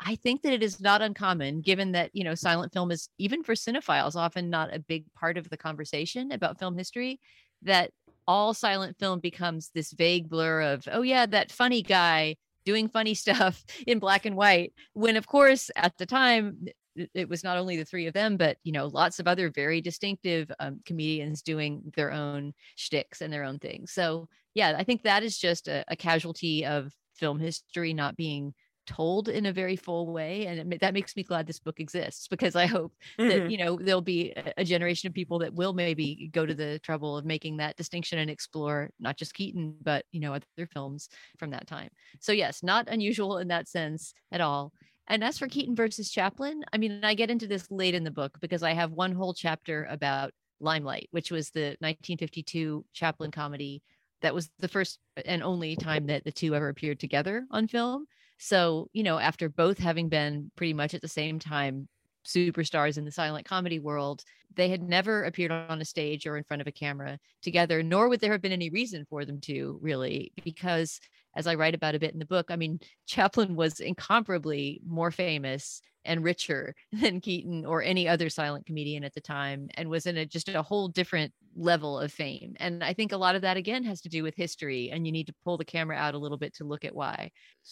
i think that it is not uncommon given that you know silent film is even for cinephiles often not a big part of the conversation about film history that all silent film becomes this vague blur of oh yeah that funny guy doing funny stuff in black and white when of course at the time it was not only the three of them, but you know, lots of other very distinctive um, comedians doing their own shticks and their own things. So yeah, I think that is just a, a casualty of film history not being told in a very full way and it, that makes me glad this book exists because i hope mm-hmm. that you know there'll be a, a generation of people that will maybe go to the trouble of making that distinction and explore not just keaton but you know other films from that time so yes not unusual in that sense at all and as for Keaton versus Chaplin, I mean, I get into this late in the book because I have one whole chapter about Limelight, which was the 1952 Chaplin comedy that was the first and only time that the two ever appeared together on film. So, you know, after both having been pretty much at the same time superstars in the silent comedy world, they had never appeared on a stage or in front of a camera together, nor would there have been any reason for them to really, because as I write about a bit in the book, I mean, Chaplin was incomparably more famous and richer than Keaton or any other silent comedian at the time and was in a just a whole different level of fame. And I think a lot of that again has to do with history and you need to pull the camera out a little bit to look at why.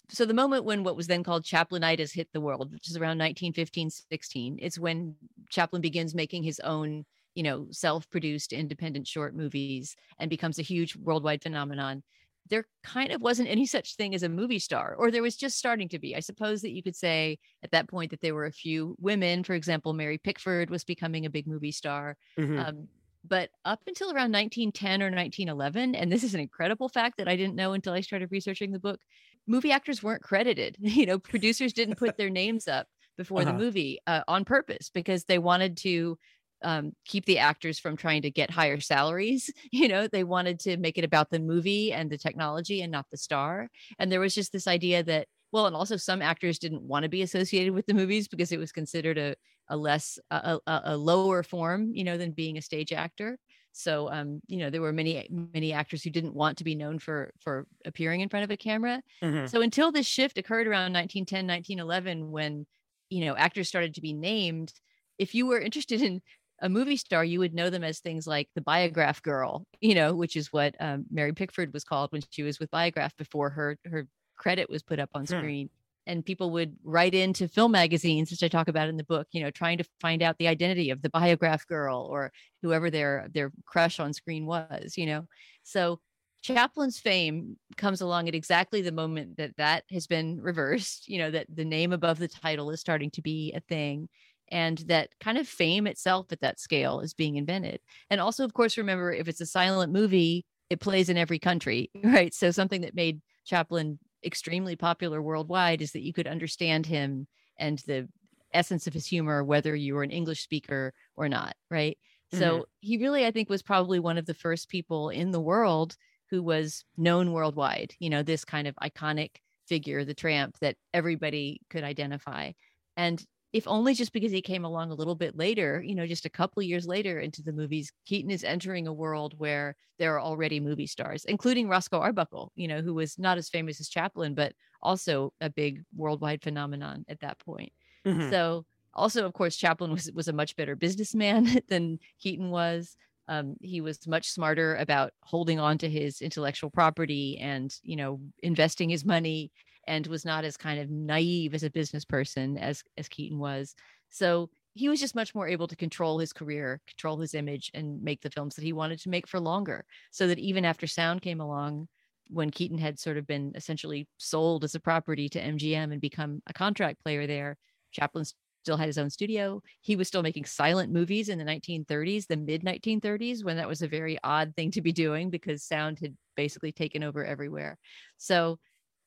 So the moment when what was then called Chaplinitis hit the world, which is around 1915 16, it's when Chaplin begins making his own you know self-produced independent short movies and becomes a huge worldwide phenomenon there kind of wasn't any such thing as a movie star, or there was just starting to be. I suppose that you could say at that point that there were a few women. For example, Mary Pickford was becoming a big movie star. Mm-hmm. Um, But up until around 1910 or 1911, and this is an incredible fact that I didn't know until I started researching the book, movie actors weren't credited. You know, producers didn't put their names up before uh-huh. the movie uh, on purpose because they wanted to um, keep the actors from trying to get higher salaries. You know, they wanted to make it about the movie and the technology and not the star. And there was just this idea that, well, and also some actors didn't want to be associated with the movies because it was considered a, a less, a, a, a lower form, you know, than being a stage actor. So, um, you know, there were many, many actors who didn't want to be known for for appearing in front of a camera. Mm-hmm. So until this shift occurred around 1910, 1911, when you know actors started to be named, if you were interested in a movie star, you would know them as things like the Biograph Girl, you know, which is what um, Mary Pickford was called when she was with Biograph before her her credit was put up on hmm. screen. And people would write into film magazines, which I talk about in the book, you know, trying to find out the identity of the Biograph Girl or whoever their their crush on screen was, you know. So Chaplin's fame comes along at exactly the moment that that has been reversed, you know, that the name above the title is starting to be a thing and that kind of fame itself at that scale is being invented. And also, of course, remember if it's a silent movie, it plays in every country, right? So something that made Chaplin extremely popular worldwide is that you could understand him and the essence of his humor, whether you were an English speaker or not, right? Mm-hmm. So he really, I think, was probably one of the first people in the world who was known worldwide, you know, this kind of iconic figure, the tramp that everybody could identify. And if only just because he came along a little bit later, you know, just a couple years later into the movies, Keaton is entering a world where there are already movie stars, including Roscoe Arbuckle, you know, who was not as famous as Chaplin, but also a big worldwide phenomenon at that point. Mm-hmm. So also, of course, Chaplin was was a much better businessman than Keaton was. Um, he was much smarter about holding on to his intellectual property and you know investing his money and was not as kind of naive as a business person as as Keaton was. So he was just much more able to control his career, control his image, and make the films that he wanted to make for longer. So that even after sound came along, when Keaton had sort of been essentially sold as a property to MGM and become a contract player there, Chaplin still had his own studio. He was still making silent movies in the 1930s, the mid 1930s, when that was a very odd thing to be doing because sound had basically taken over everywhere. So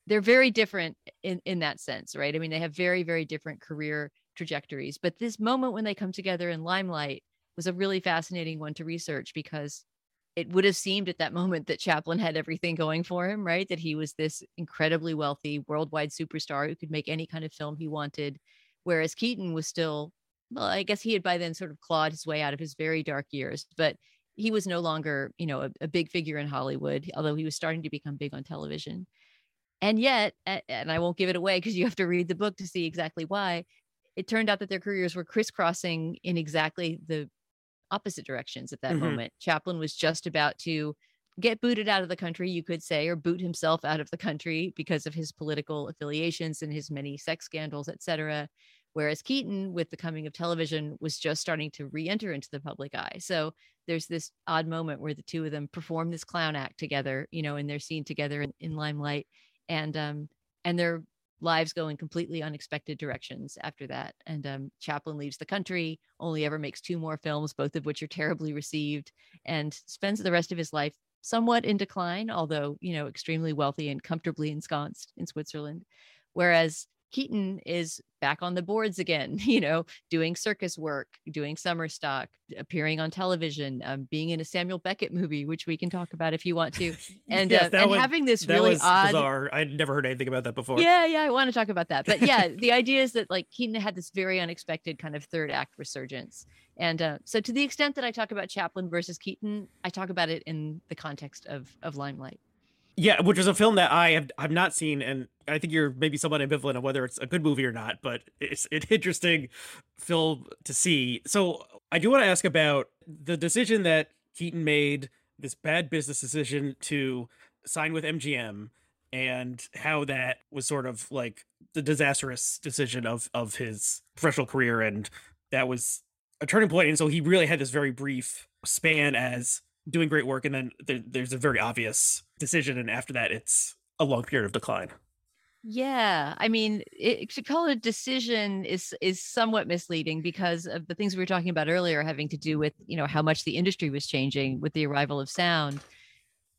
they're very different in in that sense right i mean they have very very different career trajectories but this moment when they come together in limelight was a really fascinating one to research because it would have seemed at that moment that Chaplin had everything going for him, right? That he was this incredibly wealthy worldwide superstar who could make any kind of film he wanted. Whereas Keaton was still, well, I guess he had by then sort of clawed his way out of his very dark years, but he was no longer, you know, a, a big figure in Hollywood, although he was starting to become big on television. And yet, and I won't give it away because you have to read the book to see exactly why, it turned out that their careers were crisscrossing in exactly the opposite directions at that mm-hmm. moment. Chaplin was just about to get booted out of the country, you could say, or boot himself out of the country because of his political affiliations and his many sex scandals, etc. Whereas Keaton, with the coming of television, was just starting to re-enter into the public eye. So there's this odd moment where the two of them perform this clown act together, you know, and they're seen together in, in limelight and um and their lives go in completely unexpected directions after that. And um, Chaplin leaves the country, only ever makes two more films, both of which are terribly received, and spends the rest of his life somewhat in decline, although, you know, extremely wealthy and comfortably ensconced in Switzerland. Whereas Keaton is back on the boards again, you know, doing circus work, doing summer stock, appearing on television, um, being in a Samuel Beckett movie, which we can talk about if you want to, and, yes, uh, and was, having this really odd. Bizarre. I'd never heard anything about that before. Yeah, yeah, I want to talk about that, but yeah, the idea is that like Keaton had this very unexpected kind of third act resurgence, and uh, so to the extent that I talk about Chaplin versus Keaton, I talk about it in the context of of Limelight. Yeah, which is a film that I have I've not seen, and I think you're maybe somewhat ambivalent on whether it's a good movie or not. But it's an interesting film to see. So I do want to ask about the decision that Keaton made, this bad business decision to sign with MGM, and how that was sort of like the disastrous decision of of his professional career, and that was a turning point. And so he really had this very brief span as doing great work, and then there, there's a very obvious decision, and after that, it's a long period of decline. Yeah, I mean, it, to call it a decision is is somewhat misleading because of the things we were talking about earlier, having to do with you know how much the industry was changing with the arrival of sound.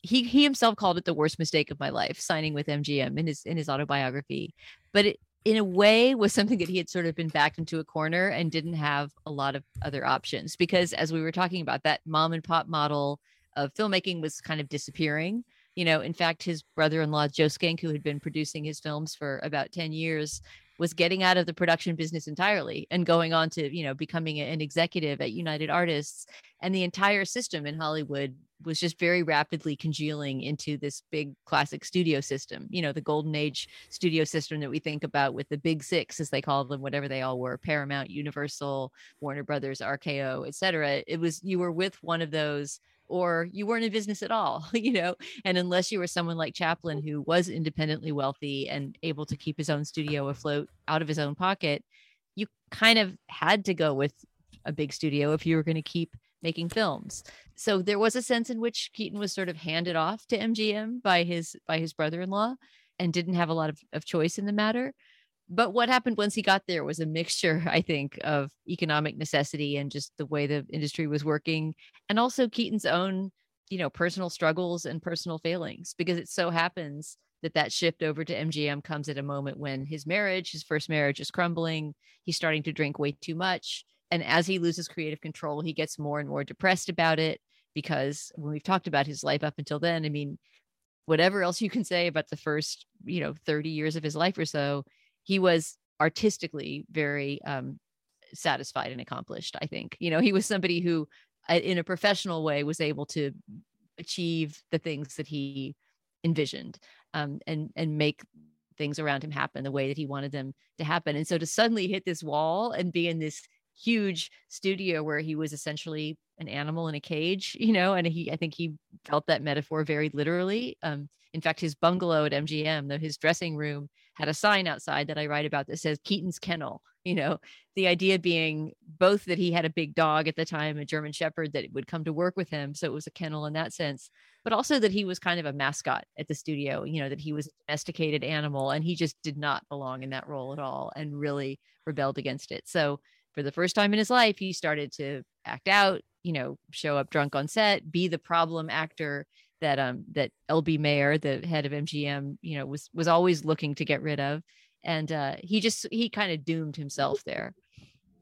He he himself called it the worst mistake of my life, signing with MGM in his in his autobiography. But it, in a way, was something that he had sort of been backed into a corner and didn't have a lot of other options because, as we were talking about, that mom and pop model of filmmaking was kind of disappearing you know, in fact, his brother-in-law Joe Schenck, who had been producing his films for about 10 years, was getting out of the production business entirely and going on to, you know, becoming an executive at United Artists. And the entire system in Hollywood was just very rapidly congealing into this big classic studio system, you know, the golden age studio system that we think about with the big six, as they called them, whatever they all were, Paramount, Universal, Warner Brothers, RKO, et cetera. It was, you were with one of those or you weren't in business at all, you know. And unless you were someone like Chaplin, who was independently wealthy and able to keep his own studio afloat out of his own pocket, you kind of had to go with a big studio if you were going to keep making films. So there was a sense in which Keaton was sort of handed off to MGM by his by his brother-in-law and didn't have a lot of, of choice in the matter but what happened once he got there was a mixture i think of economic necessity and just the way the industry was working and also keaton's own you know personal struggles and personal failings because it so happens that that shift over to mgm comes at a moment when his marriage his first marriage is crumbling he's starting to drink way too much and as he loses creative control he gets more and more depressed about it because when we've talked about his life up until then i mean whatever else you can say about the first you know 30 years of his life or so he was artistically very um, satisfied and accomplished. I think you know he was somebody who, uh, in a professional way, was able to achieve the things that he envisioned um, and and make things around him happen the way that he wanted them to happen. And so to suddenly hit this wall and be in this huge studio where he was essentially an animal in a cage, you know, and he I think he felt that metaphor very literally. Um, in fact, his bungalow at MGM, though his dressing room had a sign outside that I write about that says Keaton's Kennel. You know, the idea being both that he had a big dog at the time, a German Shepherd that would come to work with him. So it was a kennel in that sense, but also that he was kind of a mascot at the studio, you know, that he was a domesticated animal and he just did not belong in that role at all and really rebelled against it. So for the first time in his life, he started to act out, you know, show up drunk on set, be the problem actor that um that LB Mayer, the head of MGM, you know, was was always looking to get rid of, and uh, he just he kind of doomed himself there.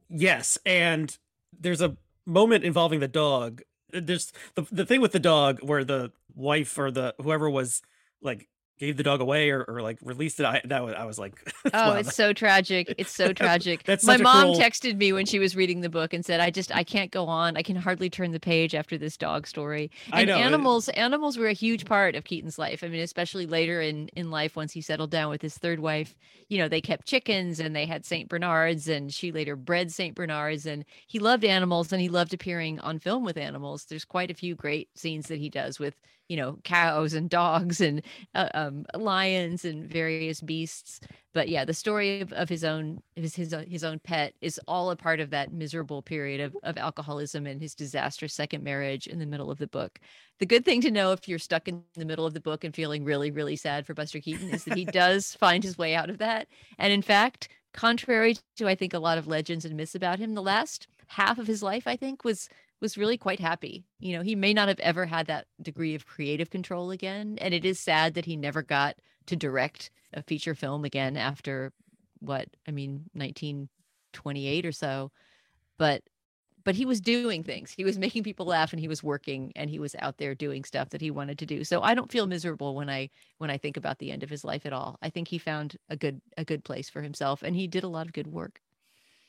Yes, and there's a moment involving the dog. There's the the thing with the dog where the wife or the whoever was like gave the dog away or, or like released it. I that was I was like, oh, wow. it's so tragic. It's so tragic. That's my mom cruel... texted me when she was reading the book and said, I just I can't go on. I can hardly turn the page after this dog story. And I know. animals animals were a huge part of Keaton's life. I mean, especially later in in life once he settled down with his third wife. You know, they kept chickens and they had Saint Bernards, and she later bred Saint Bernards. And he loved animals and he loved appearing on film with animals. There's quite a few great scenes that he does with you know cows and dogs and uh, um, lions and various beasts. But yeah the story of, of his own his, his his own pet is all a part of that miserable period of, of alcoholism and his disastrous second marriage in the middle of the book. The good thing to know if you're stuck in the middle of the book and feeling really really sad for buster keaton is that he does find his way out of that. And in fact contrary to i think a lot of legends and myths about him the last half of his life i think was was really quite happy. You know, he may not have ever had that degree of creative control again. And it is sad that he never got to direct a feature film again after what, I mean, 1928 or so. But but he was doing things. He was making people laugh and he was working and he was out there doing stuff that he wanted to do. So I don't feel miserable when I when I think about the end of his life at all. I think he found a good a good place for himself and he did a lot of good work.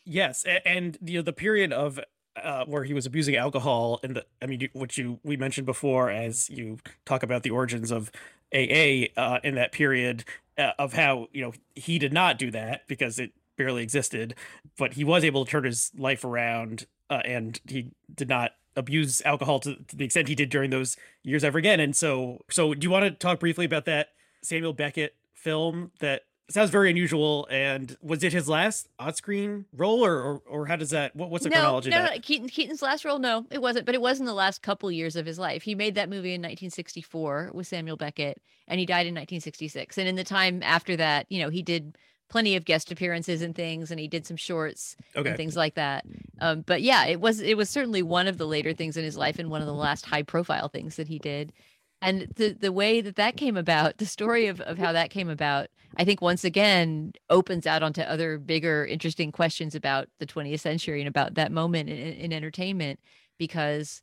Yes, and you know the period of uh, where he was abusing alcohol and the I mean which you we mentioned before as you talk about the origins of AA uh, in that period uh, of how you know he did not do that because it barely existed but he was able to turn his life around uh, and he did not abuse alcohol to, to the extent he did during those years ever again. And so so do you want to talk briefly about that Samuel Beckett film that sounds very unusual. And was it his last on-screen role, or or, or how does that? What, what's the no, chronology? no, no. Keaton Keaton's last role, no, it wasn't, but it was in the last couple years of his life. He made that movie in 1964 with Samuel Beckett, and he died in 1966. And in the time after that, you know, he did plenty of guest appearances and things, and he did some shorts Okay. and things like that. Um, but yeah, it was it was certainly one of the later things in his life, and one of the last high profile things that he did. And the the way that that came about, the story of of how that came about, I think once again opens out onto other bigger, interesting questions about the 20th century and about that moment in, in entertainment, because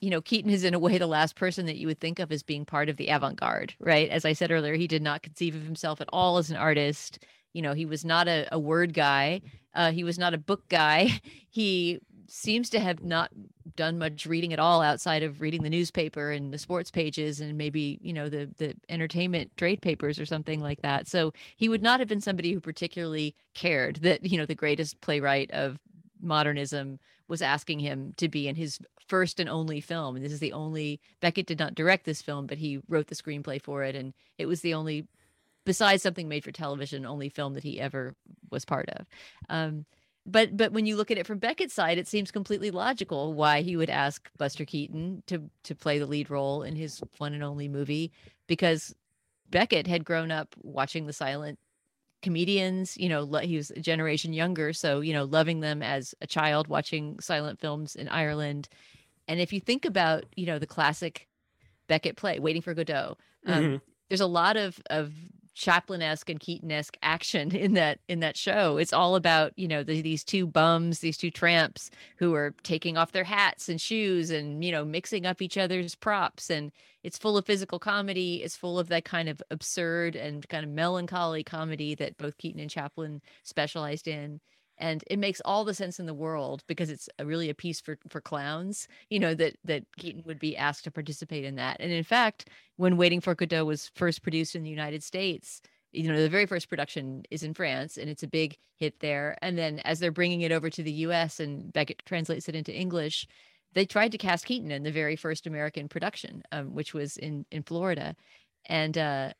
you know, Keaton is in a way the last person that you would think of as being part of the avant-garde, right? As I said earlier, he did not conceive of himself at all as an artist. You know, he was not a, a word guy. Uh, he was not a book guy. He seems to have not done much reading at all outside of reading the newspaper and the sports pages and maybe you know the the entertainment trade papers or something like that. So he would not have been somebody who particularly cared that you know the greatest playwright of modernism was asking him to be in his first and only film. And this is the only beckett did not direct this film but he wrote the screenplay for it. And it was the only besides something made for television only film that he ever was part of. Um, but but when you look at it from Beckett's side, it seems completely logical why he would ask Buster Keaton to to play the lead role in his one and only movie because Beckett had grown up watching the silent comedians, you know, he was a generation younger, so you know, loving them as a child watching silent films in Ireland. And if you think about, you know, the classic Beckett play, Waiting for Godot, um, Mhm. there's a lot of of Chaplin-esque and Keaton-esque action in that in that show. It's all about you know the, these two bums, these two tramps who are taking off their hats and shoes and you know mixing up each other's props, and it's full of physical comedy. It's full of that kind of absurd and kind of melancholy comedy that both Keaton and Chaplin specialized in. And it makes all the sense in the world because it's a, really a piece for for clowns, you know that that Keaton would be asked to participate in that. And in fact, when Waiting for Godot was first produced in the United States, you know, the very first production is in France and it's a big hit there. And then as they're bringing it over to the US and Beckett translates it into English, they tried to cast Keaton in the very first American production, um, which was in in Florida. And uh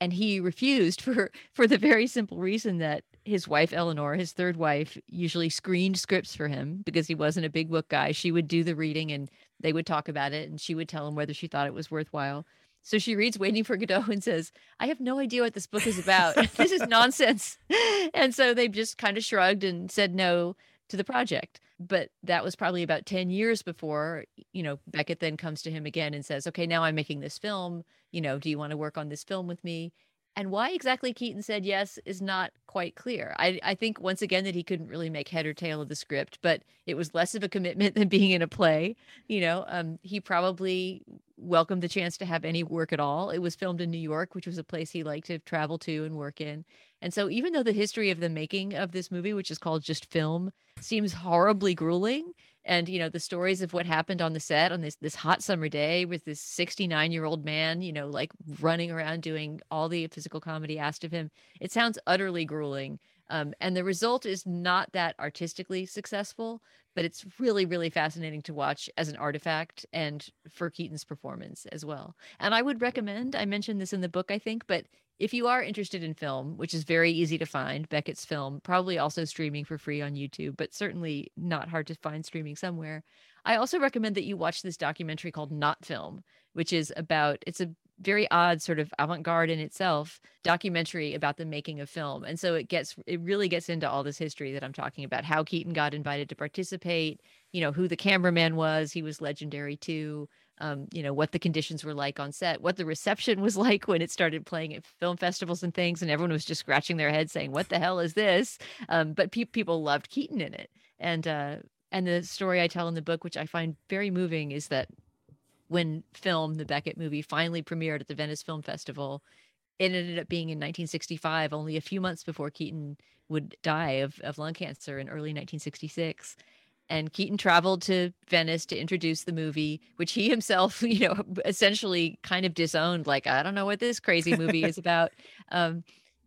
and he refused for for the very simple reason that his wife Eleanor, his third wife, usually screened scripts for him because he wasn't a big book guy. She would do the reading and they would talk about it and she would tell him whether she thought it was worthwhile. So she reads Waiting for Godot and says, I have no idea what this book is about. this is nonsense. And so they just kind of shrugged and said no to the project. But that was probably about 10 years before, you know, Beckett then comes to him again and says, Okay, now I'm making this film. You know, do you want to work on this film with me? And why exactly Keaton said yes is not quite clear. I, I think once again that he couldn't really make head or tail of the script, but it was less of a commitment than being in a play. You know, um, he probably welcomed the chance to have any work at all. It was filmed in New York, which was a place he liked to travel to and work in. And so, even though the history of the making of this movie, which is called just film, seems horribly grueling, and you know the stories of what happened on the set on this this hot summer day with this 69 year old man, you know, like running around doing all the physical comedy asked of him, it sounds utterly grueling. Um, and the result is not that artistically successful, but it's really, really fascinating to watch as an artifact and for Keaton's performance as well. And I would recommend, I mentioned this in the book, I think, but if you are interested in film, which is very easy to find, Beckett's film, probably also streaming for free on YouTube, but certainly not hard to find streaming somewhere. I also recommend that you watch this documentary called Not Film, which is about it's a very odd sort of avant-garde in itself documentary about the making of film and so it gets it really gets into all this history that i'm talking about how keaton got invited to participate you know who the cameraman was he was legendary too um, you know what the conditions were like on set what the reception was like when it started playing at film festivals and things and everyone was just scratching their head saying what the hell is this? Um, but pe- people loved keaton in it. And uh, and the story i tell in the book which i find very moving is that when film the beckett movie finally premiered at the venice film festival it ended up being in 1965 only a few months before keaton would die of, of lung cancer in early 1966 and keaton traveled to venice to introduce the movie which he himself you know essentially kind of disowned like i don't know what this crazy movie is about um,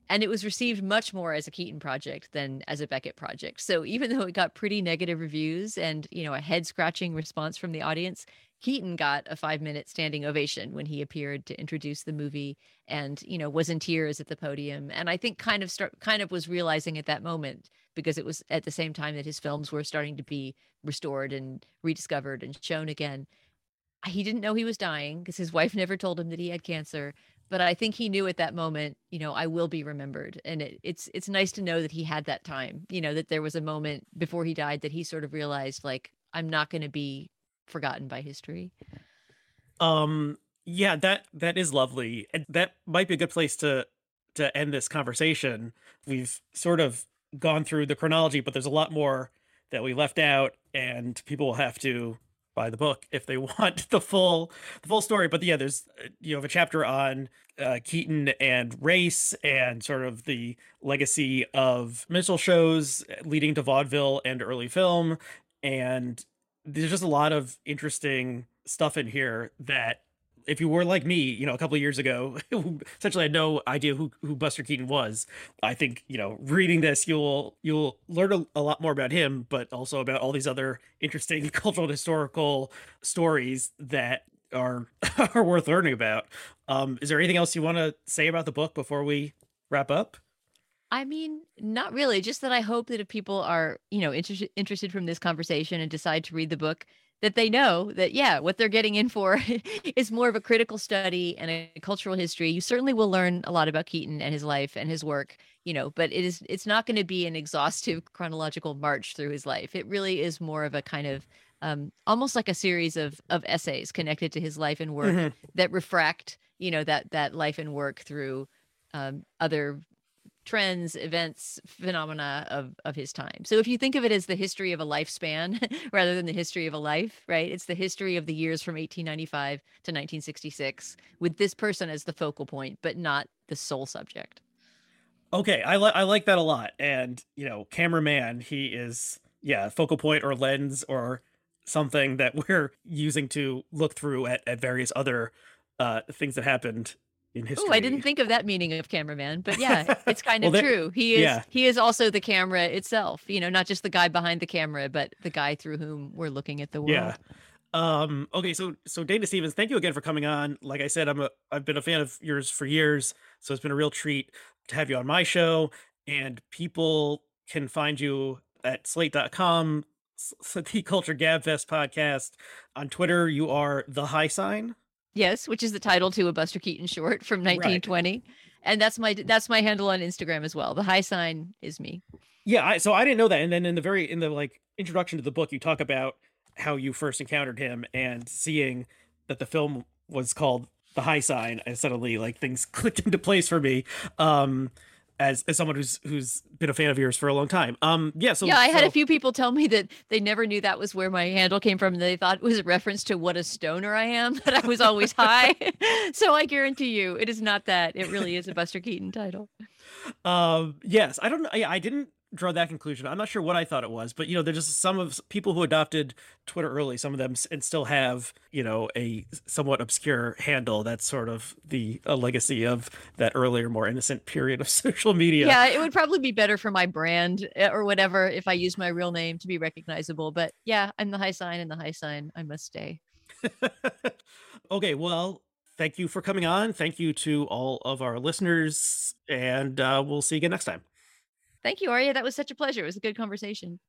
and it was received much more as a Keaton project than as a Beckett project. So even though it got pretty negative reviews and you know a head scratching response from the audience, Keaton got a five minute standing ovation when he appeared to introduce the movie and, you know, was in tears at the podium. And I think kind of start kind of was realizing at that moment because it was at the same time that his films were starting to be restored and rediscovered and shown again. He didn't know he was dying because his wife never told him that he had cancer. But I think he knew at that moment, you know, I will be remembered. And it, it's it's nice to know that he had that time, you know, that there was a moment before he died that he sort of realized like, I'm not going to be forgotten by history. Um yeah, that that is lovely. And that might be a good place to to end this conversation. We've sort of gone through the chronology, but there's a lot more that we left out and people will have to buy the book if they want the full the full story. But yeah, there's uh, you have a chapter on uh, Keaton and race and sort of the legacy of minstrel shows leading to vaudeville and early film and there's just a lot of interesting stuff in here that if you were like me, you know, a couple of years ago, essentially had no idea who, who Buster Keaton was. I think, you know, reading this, you'll you'll learn a, a lot more about him, but also about all these other interesting cultural historical stories that are are worth learning about. Um, is there anything else you want to say about the book before we wrap up? I mean, not really. Just that I hope that if people are, you know, interested interested from this conversation and decide to read the book, that they know that yeah, what they're getting in for is more of a critical study and a cultural history. You certainly will learn a lot about Keaton and his life and his work, you know, but it is it's not going to be an exhaustive chronological march through his life. It really is more of a kind of um, almost like a series of of essays connected to his life and work mm-hmm. that refract, you know, that that life and work through um, other trends, events, phenomena of of his time. So if you think of it as the history of a lifespan rather than the history of a life, right? It's the history of the years from 1895 to 1966 with this person as the focal point, but not the sole subject. Okay, I like I like that a lot. And, you know, cameraman, he is yeah, focal point or lens or something that we're using to look through at, at various other uh, things that happened in history. Oh, I didn't think of that meaning of cameraman, but yeah, it's kind well, of true. He is yeah. he is also the camera itself, you know, not just the guy behind the camera, but the guy through whom we're looking at the world. Yeah. Um okay, so so Dana Stevens, thank you again for coming on. Like I said, I'm a I've been a fan of yours for years, so it's been a real treat to have you on my show and people can find you at slate.com the Culture Gabfest podcast. On Twitter, you are the high sign. Yes, which is the title to a Buster Keaton short from 1920. Right. And that's my that's my handle on Instagram as well. The high sign is me. Yeah, I, so I didn't know that. And then in the very in the like introduction to the book, you talk about how you first encountered him and seeing that the film was called The High Sign, and suddenly like things clicked into place for me. Um as as someone who's who's been a fan of yours for a long time. Um, yeah. So yeah, I had so, a few people tell me that they never knew that was where my handle came from. They thought it was a reference to what a stoner I am, that I was always high. so I guarantee you, it is not that. It really is a Buster Keaton title. Um, yes, I don't know. I, I didn't draw that conclusion. I'm not sure what I thought it was, but you know, there's just some of people who adopted Twitter early, some of them and still have, you know, a somewhat obscure handle. That's sort of the a legacy of that earlier, more innocent period of social media. Yeah, it would probably be better for my brand eh, or whatever if I use my real name to be recognizable. But yeah, I'm the high sign and the high sign. I must stay. okay, well, thank you for coming on. Thank you to all of our listeners, and uh, we'll see you again next time. Thank you, Aria. That was such a pleasure. It was a good conversation.